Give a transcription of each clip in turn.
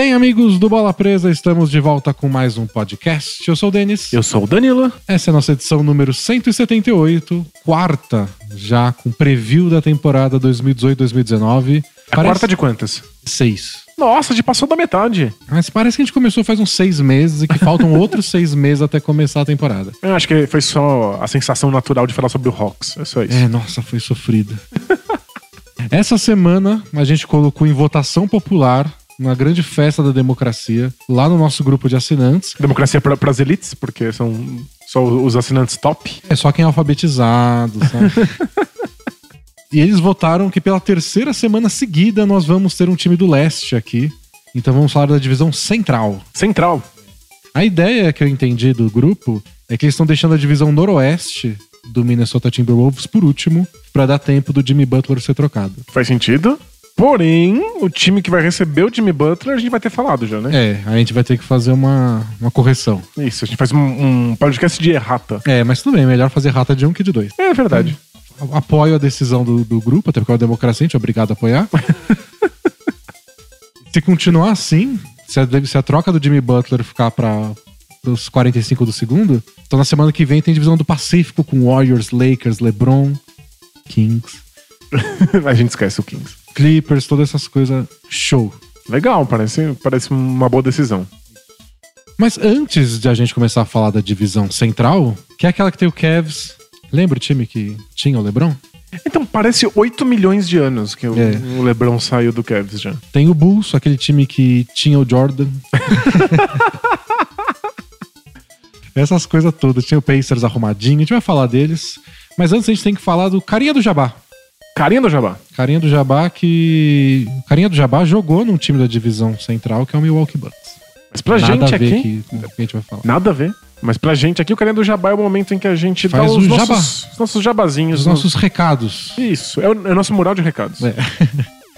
Bem, amigos do Bola Presa, estamos de volta com mais um podcast. Eu sou o Denis. Eu sou o Danilo. Essa é a nossa edição número 178, quarta, já com preview da temporada 2018-2019. A Parece... quarta de quantas? Seis. Nossa, já passou da metade. Mas parece que a gente começou faz uns seis meses e que faltam outros seis meses até começar a temporada. Eu acho que foi só a sensação natural de falar sobre o Hawks. É só isso. É, nossa, foi sofrida. Essa semana a gente colocou em votação popular uma grande festa da democracia lá no nosso grupo de assinantes. Democracia para as elites, porque são só os assinantes top. É só quem é alfabetizado, sabe? e eles votaram que pela terceira semana seguida nós vamos ter um time do leste aqui. Então vamos falar da divisão central. Central. A ideia que eu entendi do grupo é que eles estão deixando a divisão noroeste do Minnesota Timberwolves por último, para dar tempo do Jimmy Butler ser trocado. Faz sentido? Porém, o time que vai receber o Jimmy Butler, a gente vai ter falado já, né? É, a gente vai ter que fazer uma, uma correção. Isso, a gente faz um, um podcast de errata. É, mas tudo bem, melhor fazer errata de um que de dois. É verdade. Então, apoio a decisão do, do grupo, até porque é uma democracia, a gente é obrigado a apoiar. se continuar assim, se a, se a troca do Jimmy Butler ficar para os 45 do segundo, então na semana que vem tem divisão do Pacífico com Warriors, Lakers, LeBron, Kings. a gente esquece o Kings. Clippers, todas essas coisas. Show. Legal, parece, parece uma boa decisão. Mas antes de a gente começar a falar da divisão central, que é aquela que tem o Cavs. Lembra o time que tinha o LeBron? Então, parece 8 milhões de anos que o, é. o LeBron saiu do Cavs já. Tem o Bulls, aquele time que tinha o Jordan. Essas coisas todas. Tinha o Pacers arrumadinho, a gente vai falar deles. Mas antes a gente tem que falar do Carinha do Jabá. Carinha do Jabá. Carinha do Jabá que. Carinha do Jabá jogou num time da divisão central que é o Milwaukee Bucks. Mas pra Nada gente aqui. Que, que a gente vai falar. Nada a ver. Mas pra gente aqui, o Carinha do Jabá é o momento em que a gente Faz dá os, nossos, jabá. os nossos jabazinhos. Os nossos recados. Isso, é o, é o, nosso mural de recados. É.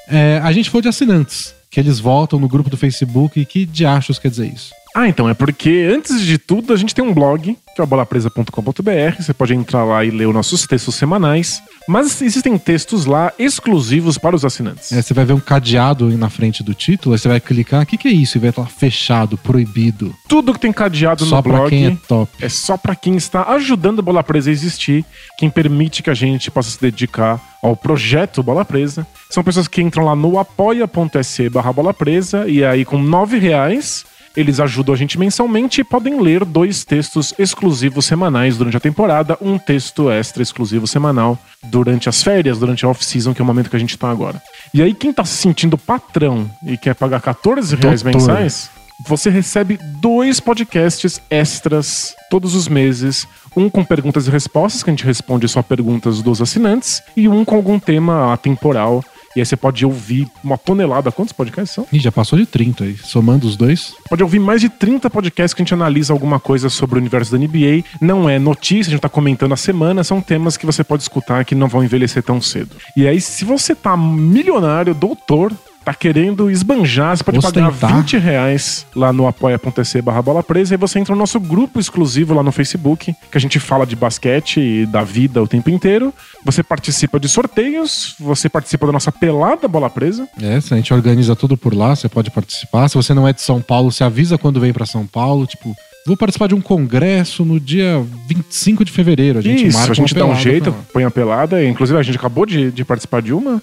é, a gente falou de assinantes, que eles voltam no grupo do Facebook e que diachos quer dizer isso? Ah, então é porque antes de tudo a gente tem um blog, que é o bolapresa.com.br. Você pode entrar lá e ler os nossos textos semanais. Mas existem textos lá exclusivos para os assinantes. É, você vai ver um cadeado na frente do título, aí você vai clicar, o que, que é isso? E vai estar fechado, proibido. Tudo que tem cadeado só no blog quem é, top. é só para quem está ajudando a Bola Presa a existir, quem permite que a gente possa se dedicar ao projeto Bola Presa. São pessoas que entram lá no apoia.se barra Bola Presa e aí com nove reais eles ajudam a gente mensalmente e podem ler dois textos exclusivos semanais durante a temporada, um texto extra exclusivo semanal durante as férias, durante a off-season, que é o momento que a gente tá agora. E aí, quem tá se sentindo patrão e quer pagar 14 reais Doutor. mensais, você recebe dois podcasts extras todos os meses. Um com perguntas e respostas, que a gente responde só perguntas dos assinantes, e um com algum tema atemporal e aí você pode ouvir uma tonelada. Quantos podcasts são? Ih, já passou de 30 aí, somando os dois. Pode ouvir mais de 30 podcasts que a gente analisa alguma coisa sobre o universo da NBA. Não é notícia, a gente tá comentando a semana, são temas que você pode escutar que não vão envelhecer tão cedo. E aí, se você tá milionário, doutor, tá querendo esbanjar, você pode Ostentar. pagar 20 reais lá no apoia.se barra bola presa e você entra no nosso grupo exclusivo lá no Facebook, que a gente fala de basquete e da vida o tempo inteiro. Você participa de sorteios, você participa da nossa pelada bola presa. É, a gente organiza tudo por lá, você pode participar. Se você não é de São Paulo, você avisa quando vem para São Paulo, tipo, Vou participar de um congresso no dia 25 de fevereiro. A gente Isso, marca a gente dá um jeito, põe a pelada. Inclusive, a gente acabou de, de participar de uma.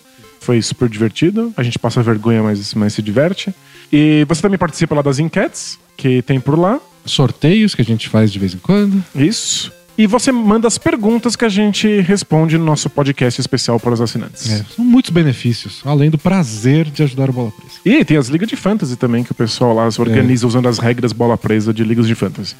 Foi super divertido. A gente passa vergonha, mas, mas se diverte. E você também participa lá das enquetes que tem por lá. Sorteios que a gente faz de vez em quando. Isso. E você manda as perguntas que a gente responde no nosso podcast especial para os assinantes. É, são muitos benefícios, além do prazer de ajudar o Bola Presa. E tem as ligas de fantasy também, que o pessoal lá se organiza é. usando as regras Bola Presa de ligas de fantasy.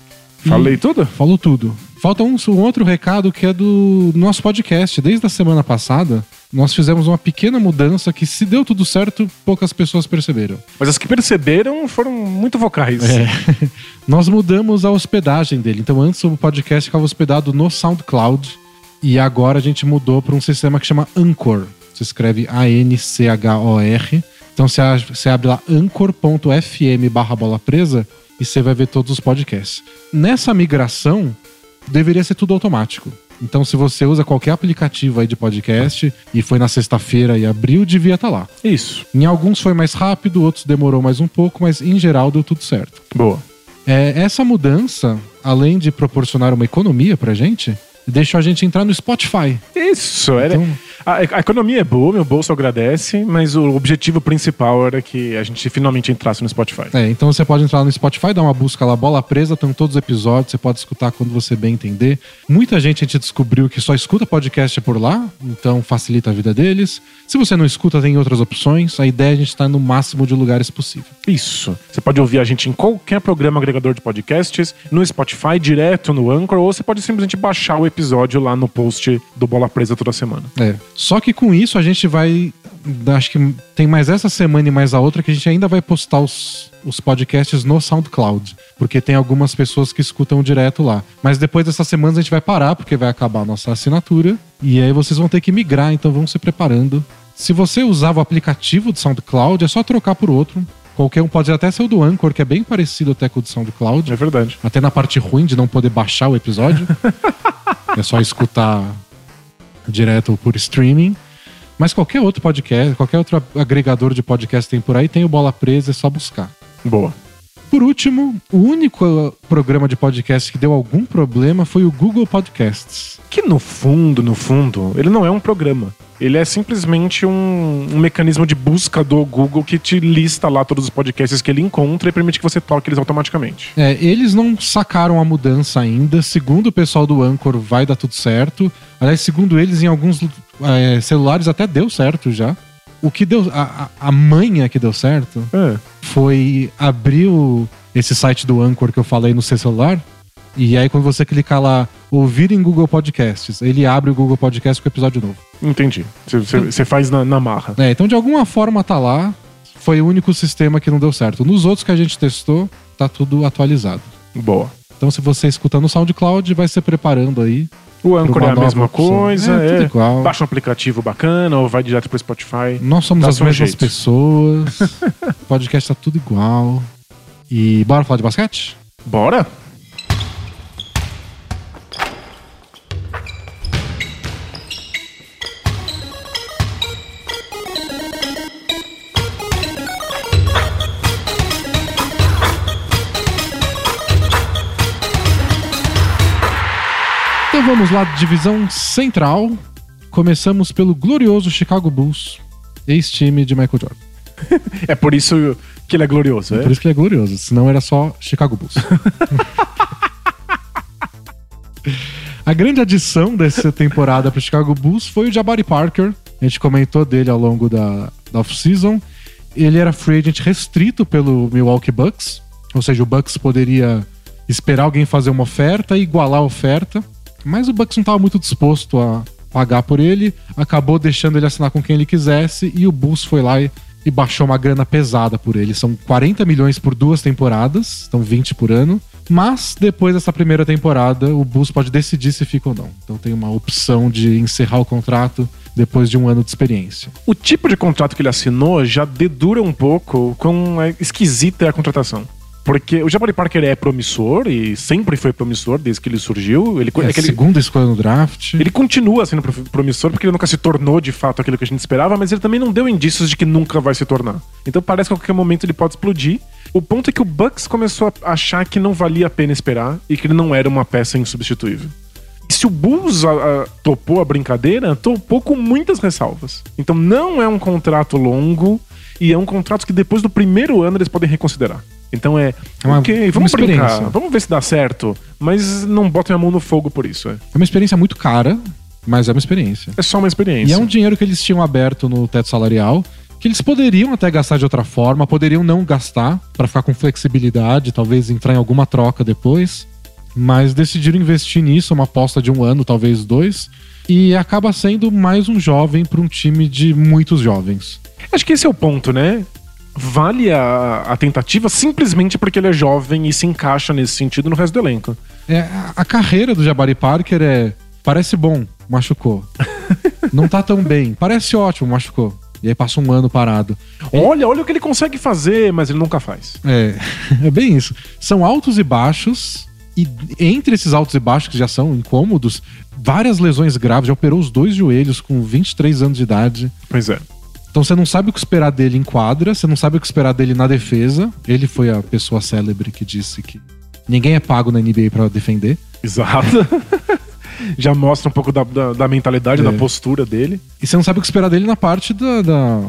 Falei tudo? Falou tudo. Falta um, um, outro recado que é do nosso podcast. Desde a semana passada, nós fizemos uma pequena mudança que, se deu tudo certo, poucas pessoas perceberam. Mas as que perceberam foram muito vocais. É. nós mudamos a hospedagem dele. Então, antes o podcast ficava hospedado no SoundCloud. E agora a gente mudou para um sistema que chama Anchor. Se escreve A-N-C-H-O-R. Então você abre lá anchor.fm barra bola presa e você vai ver todos os podcasts. Nessa migração, deveria ser tudo automático. Então, se você usa qualquer aplicativo aí de podcast e foi na sexta-feira e abriu, devia estar lá. Isso. Em alguns foi mais rápido, outros demorou mais um pouco, mas em geral deu tudo certo. Boa. É, essa mudança, além de proporcionar uma economia pra gente, deixou a gente entrar no Spotify. Isso. Era... Então, A, a economia é boa, meu bolso agradece, mas o objetivo principal era que a gente finalmente entrasse no Spotify. É, então você pode entrar no Spotify, dar uma busca lá, bola presa, estão todos os episódios, você pode escutar quando você bem entender. Muita gente a gente descobriu que só escuta podcast por lá, então facilita a vida deles. Se você não escuta, tem outras opções. A ideia é a gente estar no máximo de lugares possível. Isso. Você pode ouvir a gente em qualquer programa agregador de podcasts, no Spotify, direto no Anchor, ou você pode simplesmente baixar o episódio lá no post do Bola Presa toda semana. É. Só que com isso a gente vai. Acho que tem mais essa semana e mais a outra que a gente ainda vai postar os, os podcasts no SoundCloud. Porque tem algumas pessoas que escutam direto lá. Mas depois dessas semanas a gente vai parar, porque vai acabar a nossa assinatura. E aí vocês vão ter que migrar, então vão se preparando. Se você usava o aplicativo do SoundCloud, é só trocar por outro. Qualquer um pode até ser o do Anchor, que é bem parecido até com o do SoundCloud. É verdade. Até na parte ruim de não poder baixar o episódio. é só escutar direto por streaming. Mas qualquer outro podcast, qualquer outro agregador de podcast tem por aí, tem o Bola Presa, é só buscar. Boa. Por último, o único programa de podcast que deu algum problema foi o Google Podcasts. Que no fundo, no fundo, ele não é um programa. Ele é simplesmente um, um mecanismo de busca do Google que te lista lá todos os podcasts que ele encontra e permite que você toque eles automaticamente. É, eles não sacaram a mudança ainda. Segundo o pessoal do Anchor, vai dar tudo certo. Aliás, segundo eles, em alguns é, celulares até deu certo já. O que deu. A, a manha que deu certo É. foi abrir o- esse site do Anchor que eu falei no seu celular. E aí, quando você clicar lá, ouvir em Google Podcasts, ele abre o Google Podcast com o episódio novo. Entendi. Você- Você faz na, na marra. É, então de alguma forma tá lá. Foi o único sistema que não deu certo. Nos outros que a gente testou, tá tudo atualizado. Boa. Então, se você escuta no SoundCloud, vai se preparando aí. O Anchor é a mesma opção. coisa, É, é. igual. Baixa um aplicativo bacana ou vai direto pro Spotify. Nós somos Dá as mesmas jeito. pessoas. o podcast tá tudo igual. E bora falar de basquete? Bora? Vamos lá, divisão central. Começamos pelo glorioso Chicago Bulls, ex-time de Michael Jordan. É por isso que ele é glorioso, é? Por isso que ele é glorioso, senão era só Chicago Bulls. A grande adição dessa temporada para Chicago Bulls foi o Jabari Parker. A gente comentou dele ao longo da, da off-season. Ele era free agent restrito pelo Milwaukee Bucks, ou seja, o Bucks poderia esperar alguém fazer uma oferta e igualar a oferta, mas o Bucks não estava muito disposto a pagar por ele, acabou deixando ele assinar com quem ele quisesse e o Bulls foi lá e, e baixou uma grana pesada por ele. São 40 milhões por duas temporadas, então 20 por ano. Mas depois dessa primeira temporada, o Bulls pode decidir se fica ou não. Então tem uma opção de encerrar o contrato depois de um ano de experiência. O tipo de contrato que ele assinou já dedura um pouco quão é esquisita é a contratação. Porque o Jabari Parker é promissor e sempre foi promissor desde que ele surgiu. Ele, É, é ele, segunda escolha no draft. ele continua sendo pro- promissor porque ele nunca se tornou de fato aquilo que a gente esperava, mas ele também não deu indícios de que nunca vai se tornar. Então parece que a qualquer momento ele pode explodir. O ponto é que o Bucks começou a achar que não valia a pena esperar e que ele não era uma peça insubstituível. E se o Bulls a- a- topou a brincadeira, topou com muitas ressalvas. Então não é um contrato longo e é um contrato que depois do primeiro ano eles podem reconsiderar. Então é, É uma- ok, vamos uma experiência. brincar, vamos ver se dá certo, mas não botem a mão no fogo por isso. É, É uma experiência muito cara, mas é uma experiência. é só uma experiência. E é um dinheiro que eles tinham aberto no teto salarial, que eles poderiam até gastar de outra forma, poderiam não gastar para ficar com flexibilidade, talvez entrar em alguma troca depois, mas decidiram investir nisso, uma aposta de um ano, talvez dois, e acaba sendo mais um jovem para um time de muitos jovens. Acho que esse é o ponto, né? Vale a, a tentativa simplesmente porque ele é jovem e se encaixa nesse sentido no resto do elenco. É, a- a carreira do Jabari Parker é parece bom, machucou. não tá tão bem, parece ótimo, machucou. E aí passa um ano parado. Olha, olha o que ele consegue fazer, mas ele nunca faz. É, é bem isso. São altos e baixos, e entre esses altos e baixos, que já são incômodos, várias lesões graves, já operou os dois joelhos com 23 anos de idade. Pois é. Então você não sabe o que esperar dele em quadra, você não sabe o que esperar dele na defesa. Ele foi a pessoa célebre que disse que ninguém é pago na NBA pra defender. Exato. Já mostra um pouco da, da, da mentalidade, É. da postura dele. E você não sabe o que esperar dele na parte da, da,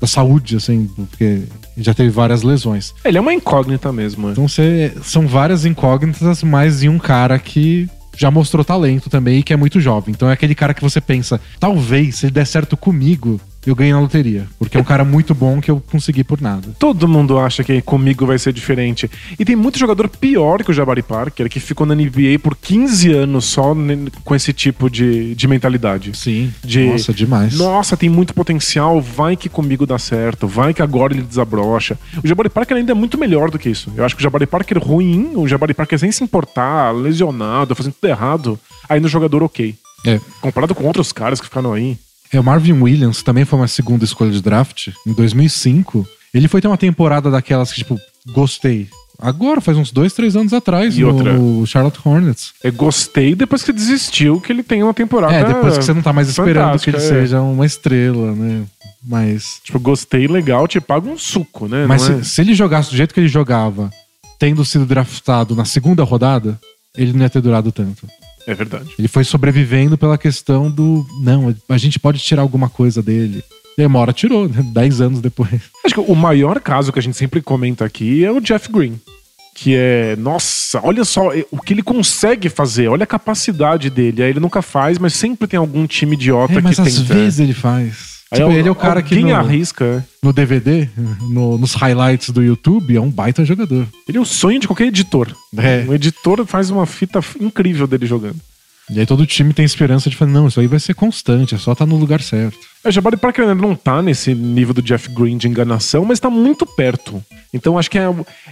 da saúde, assim, porque já teve várias lesões. Ele é uma incógnita mesmo. é. Então você, são várias incógnitas, mas em um cara que já mostrou talento também e que é muito jovem. Então é aquele cara que você pensa, talvez, se ele der certo comigo, eu ganhe na loteria. Porque é um cara muito bom que eu consegui por nada. Todo mundo acha que comigo vai ser diferente. E tem muito jogador pior que o Jabari Parker, que ficou na NBA por 15 anos só com esse tipo de, de mentalidade. Sim. De- Nossa, demais. Nossa, tem muito potencial, vai que comigo dá certo, vai que agora ele desabrocha. O Jabari Parker ainda é muito melhor do que isso. Eu acho que o Jabari Parker ruim, o Jabari Parker sem se importar, lesionado, fazendo tudo errado, ainda o jogador ok. É. Comparado com outros caras que ficaram aí. É, o Marvin Williams também foi uma segunda escolha de draft, em 2005. Ele foi ter uma temporada daquelas que, tipo, gostei. Agora, faz uns dois, três anos atrás, E no outra? Charlotte Hornets. Eu gostei depois que desistiu que ele tem uma temporada. É, depois que você não tá mais esperando que ele é. seja uma estrela, né? Mas. Tipo, gostei, legal, te paga um suco, né? Mas se, é- se ele jogasse do jeito que ele jogava, tendo sido draftado na segunda rodada, ele não ia ter durado tanto. É verdade. Ele foi sobrevivendo pela questão do. Não, a gente pode tirar alguma coisa dele. E aí, uma hora tirou, né? Dez anos depois. Acho que o maior caso que a gente sempre comenta aqui é o Jeff Green. Que é, nossa, olha só é, o que ele consegue fazer, olha a capacidade dele. Aí ele nunca faz, mas sempre tem algum time idiota É, mas que às tenta. vezes ele faz. Aí Tipo, ele é o cara que no, arrisca. é. no DVD, no- nos highlights do YouTube, é um baita jogador. Ele é o sonho de qualquer editor. É. Um editor faz uma fita incrível dele jogando. E aí todo time tem esperança de falar, não, isso aí vai ser constante, é só estar no lugar certo. O Jabari Parker ainda não tá nesse nível do Jeff Green de enganação, mas tá muito perto. Então acho que é,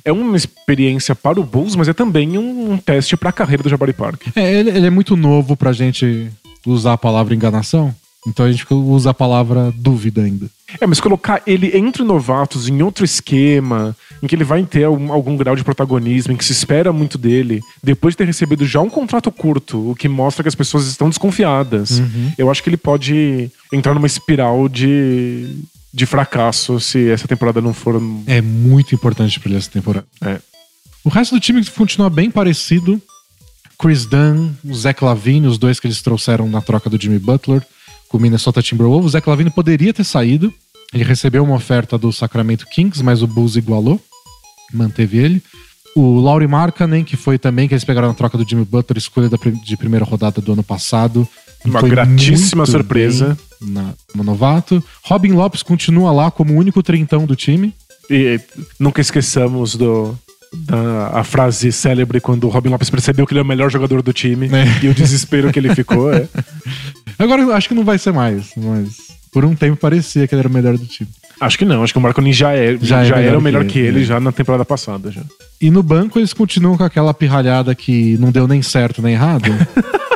é uma experiência para o Bulls, mas é também um, um teste para a carreira do Jabari Parker. É, ele, ele é muito novo pra gente usar a palavra enganação, então a gente usa a palavra dúvida ainda. É, mas colocar ele entre novatos em outro esquema, em que ele vai ter algum, algum grau de protagonismo, em que se espera muito dele, depois de ter recebido já um contrato curto, o que mostra que as pessoas estão desconfiadas, eu acho que ele pode entrar numa espiral de, de fracasso se essa temporada não for. É muito importante pra ele essa temporada. É. O resto do time continua bem parecido. Chris Dunn, o Zach Lavine, os dois que eles trouxeram na troca do Jimmy Butler, com o Minnesota Timberwolves. O Zach Lavine poderia ter saído. Ele recebeu uma oferta do Sacramento Kings, mas o Bulls igualou. Manteve ele. O Laurie Markkanen, que foi também que eles pegaram na troca do Jimmy Butler, escolha de primeira rodada do ano passado. Uma gratíssima surpresa. Na, no novato. Robin Lopes continua lá como o único trintão do time. E nunca esqueçamos do. Da, a frase célebre quando o Robin Lopes percebeu que ele é o melhor jogador do time É. e o desespero que ele ficou. É. Agora eu acho que não vai ser mais, mas por um tempo parecia que ele era o melhor do time. Acho que não, acho que o Marconi já, é, Já já, é melhor era o melhor que que ele, ele, é. já na temporada passada. Já. E no banco eles continuam com aquela pirralhada que não deu nem certo nem errado.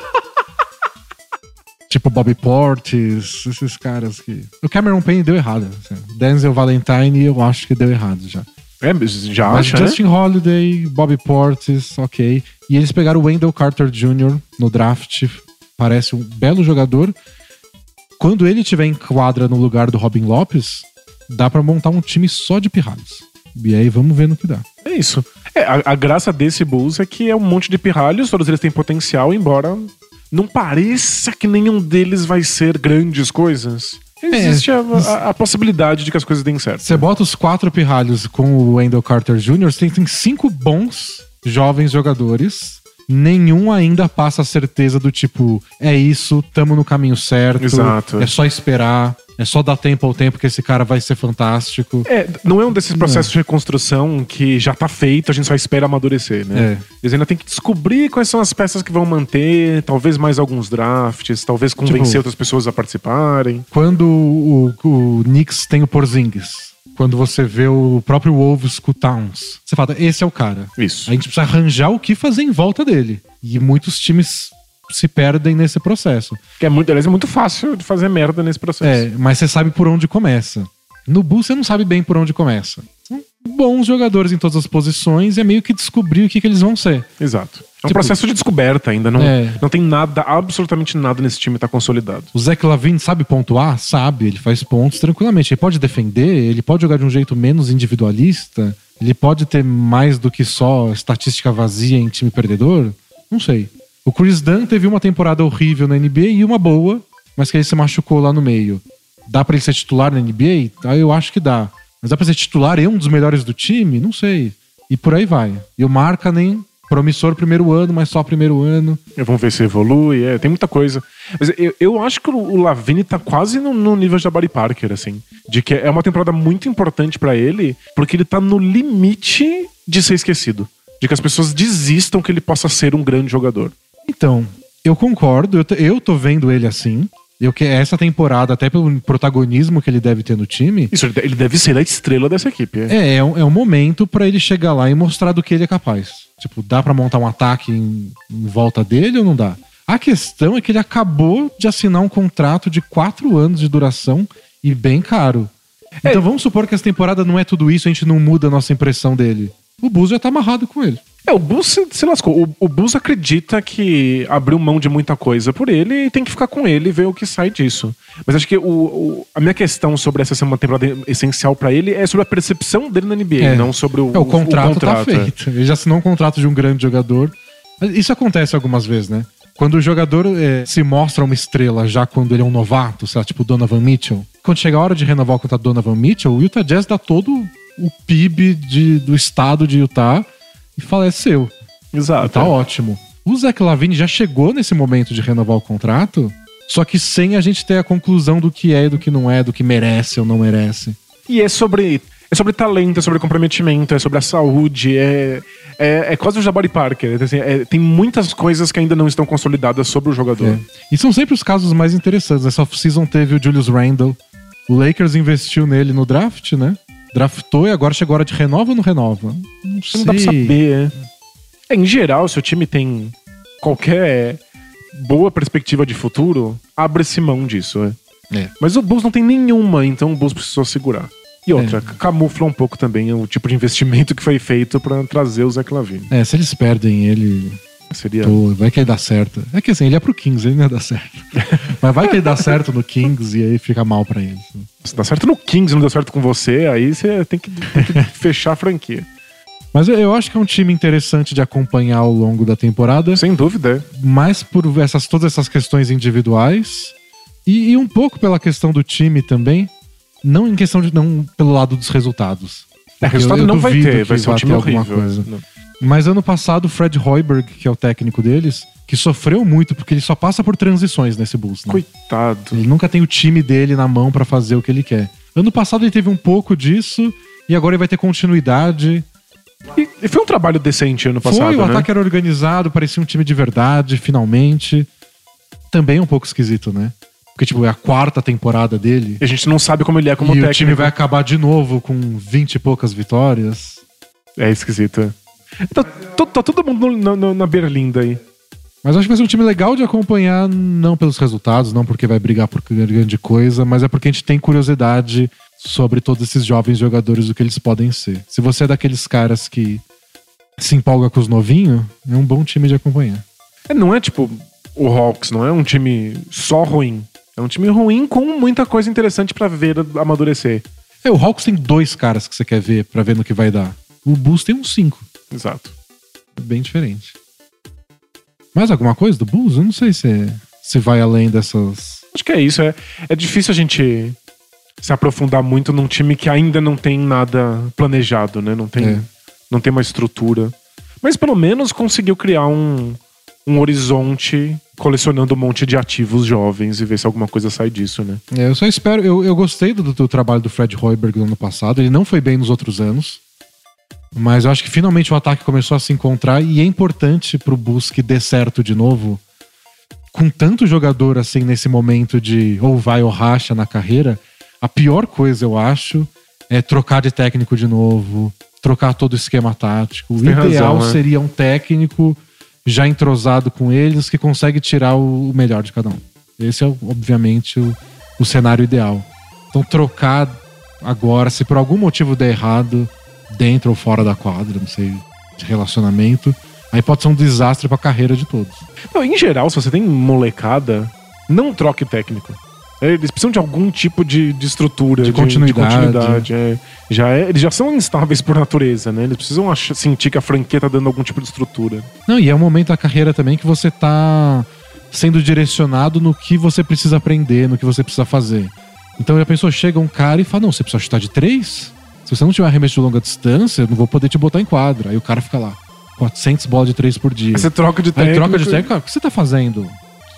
tipo Bobby Portis, esses caras que. O Cameron Payne deu errado. assim. Denzel Valentine eu acho que deu errado já. É, já Mas acha, né? Justin Holiday, Bobby Portis, ok. E eles pegaram o Wendell Carter Jr. no draft. Parece um belo jogador. Quando ele tiver em quadra no lugar do Robin Lopes, dá pra montar um time só de pirralhos. E aí vamos ver no que dá. É isso. É, a, a graça desse Bulls é que é um monte de pirralhos, todos eles têm potencial, embora não pareça que nenhum deles vai ser grandes coisas. Existe a, a- a possibilidade de que as coisas deem certo. Você bota os quatro pirralhos com o Wendell Carter Jr., você tem, tem cinco bons jovens jogadores. Nenhum ainda passa a certeza do tipo, é isso, tamo no caminho certo. Exato. É só esperar. É só dar tempo ao tempo que esse cara vai ser fantástico. É, não é um desses processos de reconstrução que já tá feito, a gente só espera amadurecer, né? É. Eles ainda tem que descobrir quais são as peças que vão manter, talvez mais alguns drafts, talvez convencer Tipo- outras pessoas a participarem. Quando o, o Knicks tem o Porzingis, quando você vê o próprio Wolves com o Towns, você fala, esse é o cara. Isso. A gente precisa arranjar o que fazer em volta dele. E muitos times se perdem nesse processo. Que é muito, aliás, é muito fácil de fazer merda nesse processo. É, mas você sabe por onde começa. No Bulls você não sabe bem por onde começa. Bons jogadores em todas as posições e é meio que descobrir o que, que eles vão ser. Exato. É um Tipo- processo de descoberta ainda. Não, É. não tem nada, absolutamente nada nesse time tá consolidado. O Zach Lavine sabe pontuar? Sabe, ele faz pontos tranquilamente. Ele pode defender, ele pode jogar de um jeito menos individualista, ele pode ter mais do que só estatística vazia em time perdedor? Não sei. O Chris Dunn teve uma temporada horrível na NBA e uma boa, mas que ele se machucou lá no meio. Dá pra ele ser titular na NBA? Ah, eu acho que dá. Mas dá pra ser titular e um dos melhores do time? Não sei. E por aí vai. E o Markkanen, promissor primeiro ano, mas só primeiro ano. Vamos ver se evolui, é, tem muita coisa. Mas eu, eu acho que o Lavine tá quase no, no nível de Jabari Parker, assim. De que é uma temporada muito importante pra ele, porque ele tá no limite de ser esquecido. De que as pessoas desistam que ele possa ser um grande jogador. Então, eu concordo, eu, eu tô vendo ele assim. Eu que essa temporada, até pelo protagonismo que ele deve ter no time, Isso, ele de- ele deve ser a estrela dessa equipe. É. é, é, um, é um momento pra ele chegar lá e mostrar do que ele é capaz. Tipo, dá pra montar um ataque em, em volta dele ou não dá? A questão é que ele acabou de assinar um contrato de quatro anos de duração e bem caro. Então vamos supor que essa temporada não é tudo isso, a gente não muda a nossa impressão dele. O Bus já tá amarrado com ele. É, o Bulls se, se lascou. O, o Bulls acredita que abriu mão de muita coisa por ele e tem que ficar com ele e ver o que sai disso. Mas acho que o, o- a minha questão sobre essa ser uma temporada essencial pra ele é sobre a percepção dele na NBA, É. não sobre o, É, o contrato, tá é. feito. Ele já assinou um contrato de um grande jogador. Isso acontece algumas vezes, né? Quando o jogador é, se mostra uma estrela já quando ele é um novato, sei lá, tipo Donovan Mitchell. Quando chega a hora de renovar o contrato do Donovan Mitchell, o Utah Jazz dá todo o PIB de- do estado de Utah e fala, é. Exato. Tá ótimo. O Zach Lavine já chegou nesse momento de renovar o contrato, só que sem a gente ter a conclusão do que é e do que não é, do que merece ou não merece. E é sobre. É sobre talento, é sobre comprometimento, é sobre a saúde, é, é, é quase o Jabari Parker. Assim, é- tem muitas coisas que ainda não estão consolidadas sobre o jogador. É. E são sempre os casos mais interessantes. Essa off-season teve o Julius Randle. O Lakers investiu nele no draft, né? Draftou e agora chegou a hora de renova ou não renova? Não sei. Não dá pra saber. É, em geral, se o time tem qualquer boa perspectiva de futuro, abre-se mão disso. É. É. Mas o Bulls não tem nenhuma, então o Bulls precisou segurar. E outra, É. camufla um pouco também o tipo de investimento que foi feito pra trazer o Zach Lavine. É, se eles perdem ele, Seria. pô, vai que aí dá certo. É que assim, ele é pro Kings, ele não ia dar certo. Mas vai que ele dá certo no Kings e aí fica mal pra eles. Se dá certo no Kings, não deu certo com você, aí você tem que, tem que fechar a franquia. Mas eu, acho que é um time interessante de acompanhar ao longo da temporada. Sem dúvida. mais por essas, todas essas questões individuais e, e um pouco pela questão do time também, não em questão de não pelo lado dos resultados. É, resultado eu- eu não vai ter, vai ser um time horrível. coisa. Não. Mas ano passado o Fred Hoiberg, que é o técnico deles, que sofreu muito porque ele só passa por transições nesse Bulls, né? Coitado. Ele nunca tem o time dele na mão pra fazer o que ele quer. Ano passado ele teve um pouco disso e agora ele vai ter continuidade. E, e foi um trabalho decente ano passado, Foi, o né? ataque era organizado, parecia um time de verdade, finalmente. Também é um pouco esquisito, né? Porque, tipo, é a quarta temporada dele. E a gente não sabe como ele é como e técnico. o time vai acabar de novo com 20 e poucas vitórias. É esquisito. Tá, to- tá todo mundo no- no- na berlinda aí. Mas acho que vai ser um time legal de acompanhar, não pelos resultados, não porque vai brigar por grande coisa, mas é porque a gente tem curiosidade sobre todos esses jovens jogadores, o que eles podem ser. Se você é daqueles caras que se empolga com os novinhos, é um bom time de acompanhar. É, não é tipo o Hawks, não é um time só ruim. É um time ruim com muita coisa interessante pra ver amadurecer. É, o Hawks tem dois caras que você quer ver pra ver no que vai dar. O Bulls tem uns cinco. Exato. É bem diferente. Mais alguma coisa do Bulls? Eu não sei se, se vai além dessas. Acho que é isso. É, é difícil a gente se aprofundar muito num time que ainda não tem nada planejado, né? Não tem, É. não tem uma estrutura. Mas pelo menos conseguiu criar um, um horizonte colecionando um monte de ativos jovens e ver se alguma coisa sai disso, né? É, eu só espero. Eu, eu gostei do, do trabalho do Fred Hoiberg no ano passado. Ele não foi bem nos outros anos. Mas eu acho que finalmente o ataque começou a se encontrar e é importante pro Bulls que dê certo de novo. Com tanto jogador assim nesse momento de ou vai ou racha na carreira, a pior coisa eu acho é trocar de técnico de novo, trocar todo o esquema tático. O ideal razão, né? seria um técnico já entrosado com eles que consegue tirar o o melhor de cada um. Esse é, obviamente, o, o cenário ideal. Então, trocar agora, se por algum motivo der errado, dentro ou fora da quadra, não sei, de relacionamento. Aí pode ser um desastre pra carreira de todos. Não, em geral, se você tem molecada, não troque técnico. Eles precisam de algum tipo de, de estrutura, De continuidade. continuidade, é. Já é- eles já são instáveis por natureza, né? Eles precisam ach- sentir que a franquia tá dando algum tipo de estrutura. Não, e é um momento da carreira também que você tá sendo direcionado no que você precisa aprender, no que você precisa fazer. Então já pensou, chega um cara e fala: Não, você precisa chutar de três? Se você não tiver arremesso de longa distância, eu não vou poder te botar em quadra. Aí o cara fica lá, 400 bolas de três por dia. Aí você troca de Aí técnico. troca de técnico, cara, o que você tá fazendo?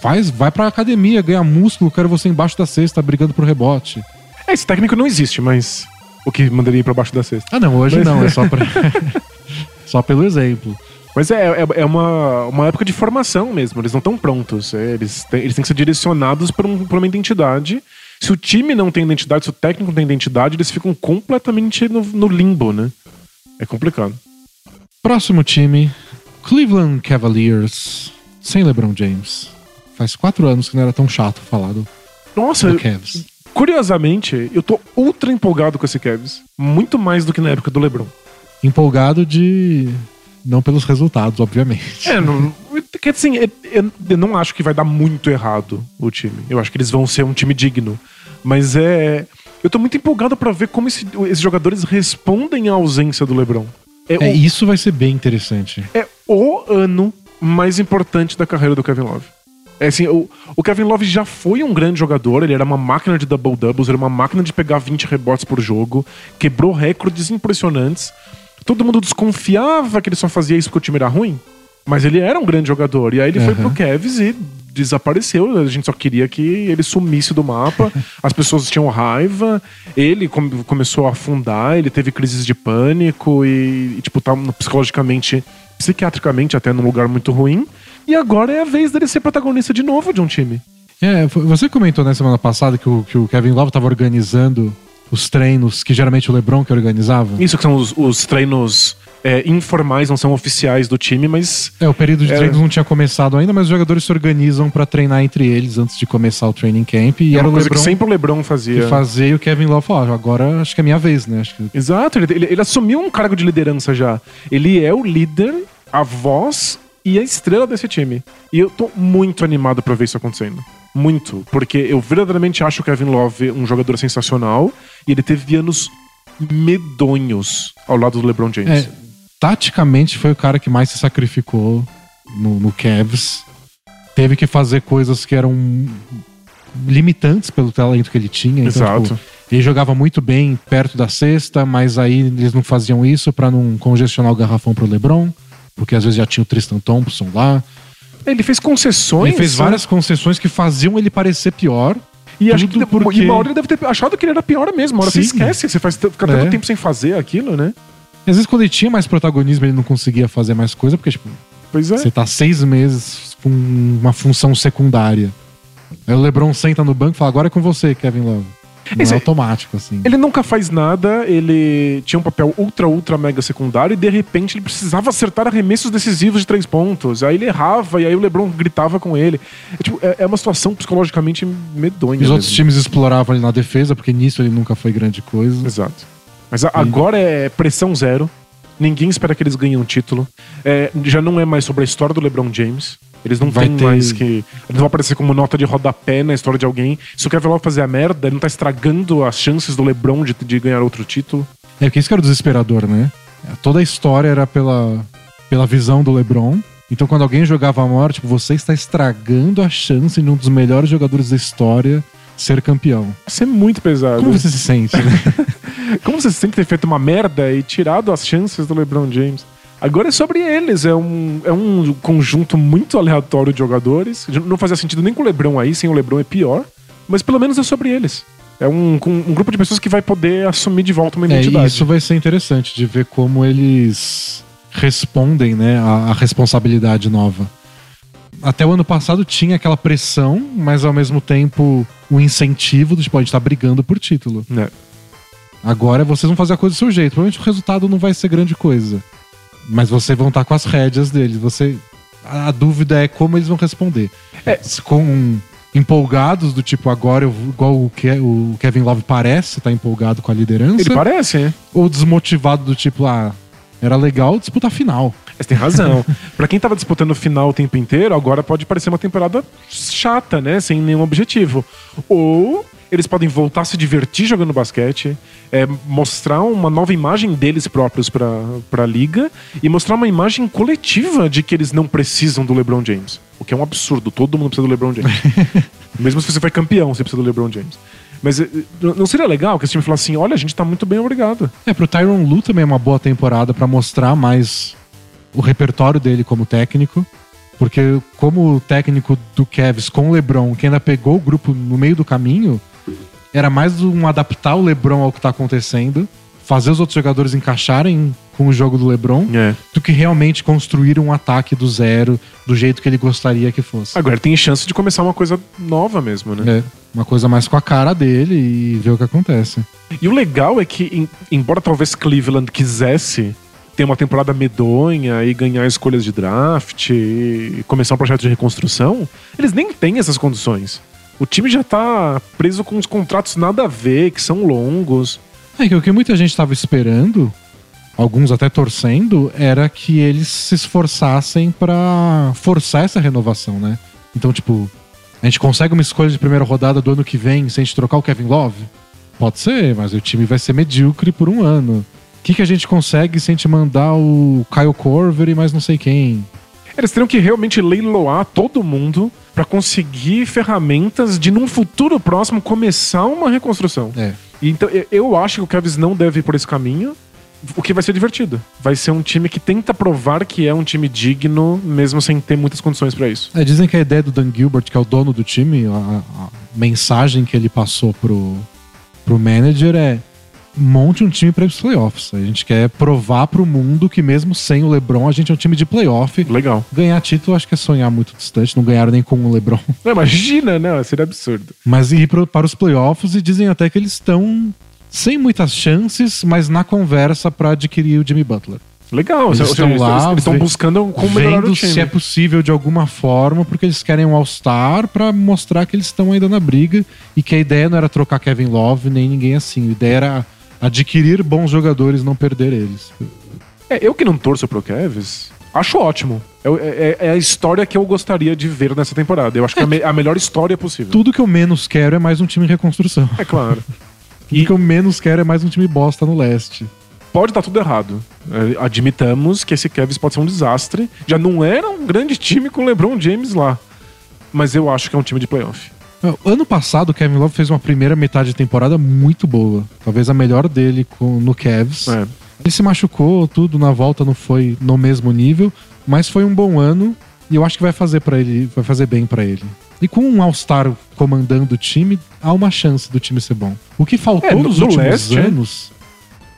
Faz, vai pra academia, ganha músculo, quero você embaixo da cesta brigando por rebote. É, esse técnico não existe, mas o que mandaria ir pra baixo da cesta. Ah, não, hoje Mas- não, é só pra. só pelo exemplo. Mas é, é, é uma, uma época de formação mesmo, eles não estão prontos. é, eles, têm, eles têm que ser direcionados por, um- por uma identidade. Se o time não tem identidade, se o técnico não tem identidade, eles ficam completamente no, no limbo, né? É complicado. Próximo time, Cleveland Cavaliers, sem LeBron James. Faz quatro anos que não era tão chato falar do, Nossa, do Cavs. curiosamente, eu tô ultra empolgado com esse Cavs. Muito mais do que na época do LeBron. Empolgado de. Não pelos resultados, obviamente. É, não, quer dizer, assim, é- é- eu não acho que vai dar muito errado o time. Eu acho que eles vão ser um time digno. Mas é. Eu tô muito empolgado pra ver como esse- esses jogadores respondem à ausência do LeBron. É, É, o, isso vai ser bem interessante. é o ano mais importante da carreira do Kevin Love. É assim, o, o Kevin Love já foi um grande jogador, ele era uma máquina de double doubles, era uma máquina de pegar 20 rebotes por jogo, quebrou recordes impressionantes. Todo mundo desconfiava que ele só fazia isso porque o time era ruim, mas ele era um grande jogador. E aí ele foi Uhum. pro Cavs e desapareceu. A gente só queria que ele sumisse do mapa. As pessoas tinham raiva. Ele come- começou a afundar, ele teve crises de pânico e, e, tipo, tá psicologicamente, psiquiatricamente até num lugar muito ruim. E agora é a vez dele ser protagonista de novo de um time. É, você comentou na semana passada que o, que o Kevin Love tava organizando os treinos que geralmente o LeBron que organizava. Isso que são os, os treinos é, informais, não são oficiais do time, mas É, o período de É. treinos não tinha começado ainda, mas os jogadores se organizam pra treinar entre eles antes de começar o training camp. E é era o LeBron que sempre o LeBron fazia. que fazia e o Kevin Love falou: "Ah, agora acho que é minha vez, né? Que Exato, ele, ele- ele assumiu um cargo de liderança já. Ele é o líder, a voz e a estrela desse time. E eu tô muito animado pra ver isso acontecendo. Muito. Porque eu verdadeiramente acho o Kevin Love um jogador sensacional e ele teve anos medonhos ao lado do LeBron James. É, taticamente foi o cara que mais se sacrificou no, no Cavs. Teve que fazer coisas que eram limitantes pelo talento que ele tinha. Então, Exato. tipo, ele jogava muito bem perto da cesta, mas aí eles não faziam isso pra não congestionar o garrafão pro LeBron, porque às vezes já tinha o Tristan Thompson lá. Ele fez concessões. Ele fez né? várias concessões que faziam ele parecer pior. E acho que porque- e uma hora ele deve ter achado que ele era pior mesmo. Uma hora você Sim. esquece, você faz, fica tanto É. tempo sem fazer aquilo, né? E às vezes quando ele tinha mais protagonismo, ele não conseguia fazer mais coisa, porque tipo, Pois é. Você tá seis meses com uma função secundária. Aí o LeBron senta no banco e fala: agora é com você, Kevin Love. Não Esse- é automático, assim. Ele nunca faz nada, ele tinha um papel ultra, ultra mega secundário e de repente ele precisava acertar arremessos decisivos de três pontos. Aí ele errava e aí o LeBron gritava com ele. É, tipo, é- é uma situação psicologicamente medonha. Os outros mesmo. times exploravam ele na defesa, porque nisso ele nunca foi grande coisa. Exato. Mas agora é pressão zero. Ninguém espera que eles ganhem um título. É, já não é mais sobre a história do LeBron James. Eles não Vai têm ter- mais que. Eles não vão aparecer como nota de rodapé na história de alguém. Se o Kevin Love fazer a merda, ele não tá estragando as chances do LeBron de, de ganhar outro título. É porque isso que era o desesperador, né? Toda a história era pela, pela visão do LeBron. Então quando alguém jogava a morte, tipo, você está estragando a chance de um dos melhores jogadores da história ser campeão. Isso é muito pesado. Como você se sente, né? Como você se sente ter feito uma merda e tirado as chances do LeBron James? Agora é sobre eles, é um, é um conjunto muito aleatório de jogadores. Não fazia sentido nem com o LeBron aí, sem o LeBron é pior. Mas pelo menos é sobre eles. É um, um grupo de pessoas que vai poder assumir de volta uma É, identidade. e isso vai ser interessante de ver como eles respondem, né, à, à responsabilidade nova. Até o ano passado tinha aquela pressão, mas ao mesmo tempo o incentivo do tipo, a gente tá brigando por título. Né? Agora vocês vão fazer a coisa do seu jeito. Provavelmente o resultado não vai ser grande coisa. Mas vocês vão estar com as rédeas deles. Você. A, dúvida é como eles vão responder. É. Com empolgados, do tipo, agora eu, igual o, Ke o Kevin Love parece estar tá empolgado com a liderança. Ele parece, é. Ou desmotivado, do tipo, ah, era legal disputar final. Você tem razão. para quem tava disputando o final o tempo inteiro, agora pode parecer uma temporada chata, né? Sem nenhum objetivo. Ou eles podem voltar a se divertir jogando basquete, é, mostrar uma nova imagem deles próprios para a liga e mostrar uma imagem coletiva de que eles não precisam do LeBron James. O que é um absurdo, todo mundo precisa do LeBron James. Mesmo se você for campeão, você precisa do LeBron James. Mas eh, não seria legal que esse time falasse assim: olha, a gente tá muito bem, obrigado. É, pro Tyron Lu também é uma boa temporada para mostrar mais o repertório dele como técnico. Porque, como técnico do Cavs com o LeBron, que ainda pegou o grupo no meio do caminho, era mais um adaptar o LeBron ao que tá acontecendo, fazer os outros jogadores encaixarem com o jogo do LeBron, é. do que realmente construir um ataque do zero, do jeito que ele gostaria que fosse. Agora tem chance de começar uma coisa nova mesmo, né? É, uma coisa mais com a cara dele e ver o que acontece. E o legal é que, embora talvez Cleveland quisesse ter uma temporada medonha e ganhar escolhas de draft e começar um projeto de reconstrução, eles nem têm essas condições. O time já tá preso com uns contratos nada a ver, que são longos. É que o que muita gente estava esperando, alguns até torcendo, era que eles se esforçassem para forçar essa renovação, né? Então, tipo, a gente consegue uma escolha de primeira rodada do ano que vem sem a gente trocar o Kevin Love? Pode ser, mas o time vai ser medíocre por um ano. O que, que a gente consegue sem te mandar o Kyle Corver e mais não sei quem? Eles teriam que realmente leiloar todo mundo para conseguir ferramentas de num futuro próximo começar uma reconstrução. É. Então eu acho que o Cavs não deve ir por esse caminho. O que vai ser divertido. Vai ser um time que tenta provar que é um time digno, mesmo sem ter muitas condições para isso. É, dizem que a ideia do Dan Gilbert, que é o dono do time, a, a mensagem que ele passou pro, pro manager é monte um time para os playoffs. A gente quer provar para o mundo que mesmo sem o LeBron a gente é um time de playoff. Legal. Ganhar título acho que é sonhar muito distante. Não ganharam nem com o LeBron. Não, imagina, né? Seria absurdo. Mas ir pro, para os playoffs e dizem até que eles estão sem muitas chances, mas na conversa para adquirir o Jimmy Butler. Legal, eles estão seja, lá, eles estão buscando como melhorar o time. se é possível de alguma forma, porque eles querem um All-Star para mostrar que eles estão ainda na briga e que a ideia não era trocar Kevin Love nem ninguém assim. A ideia era adquirir bons jogadores, não perder eles. É, eu que não torço pro Cavs, acho ótimo. É, é, é, a história que eu gostaria de ver nessa temporada. Eu acho que é a, me, a, melhor história possível. Tudo que eu menos quero é mais um time em reconstrução. É claro. Tudo e... que eu menos quero é mais um time bosta no leste. Pode estar tudo errado. É, admitamos que esse Cavs pode ser um desastre. Já não era um grande time com o LeBron James lá. Mas eu acho que é um time de playoff. Ano passado, o Kevin Love fez uma primeira metade de temporada muito boa. Talvez a melhor dele com, no Cavs. É. Ele se machucou, tudo na volta não foi no mesmo nível, mas foi um bom ano e eu acho que vai fazer para ele, vai fazer bem para ele. E com um All-Star comandando o time, há uma chance do time ser bom. O que faltou é, nos últimos leste, é. anos,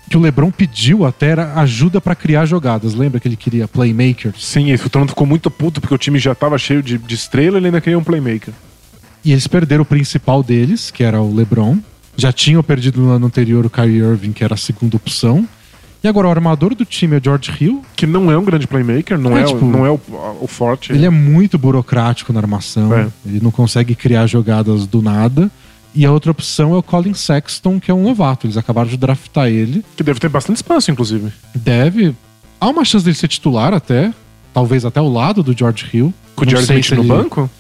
que o LeBron pediu até era ajuda para criar jogadas. Lembra que ele queria playmakers? Sim, e o Toronto ficou muito puto porque o time já tava cheio de, de estrela e ele ainda queria um playmaker. E eles perderam o principal deles, que era o LeBron. Já tinham perdido no ano anterior o Kyrie Irving, que era a segunda opção. E agora o armador do time é George Hill. Que não é um grande playmaker, não é, é tipo, não é o, o, forte. Ele é muito burocrático na armação. É. Ele não consegue criar jogadas do nada. E a outra opção é o Colin Sexton, que é um novato. Eles acabaram de draftar ele. Que deve ter bastante espaço, inclusive. Deve. Há uma chance dele ser titular até. Talvez até ao lado do George Hill. Com o George Smith no ele... banco?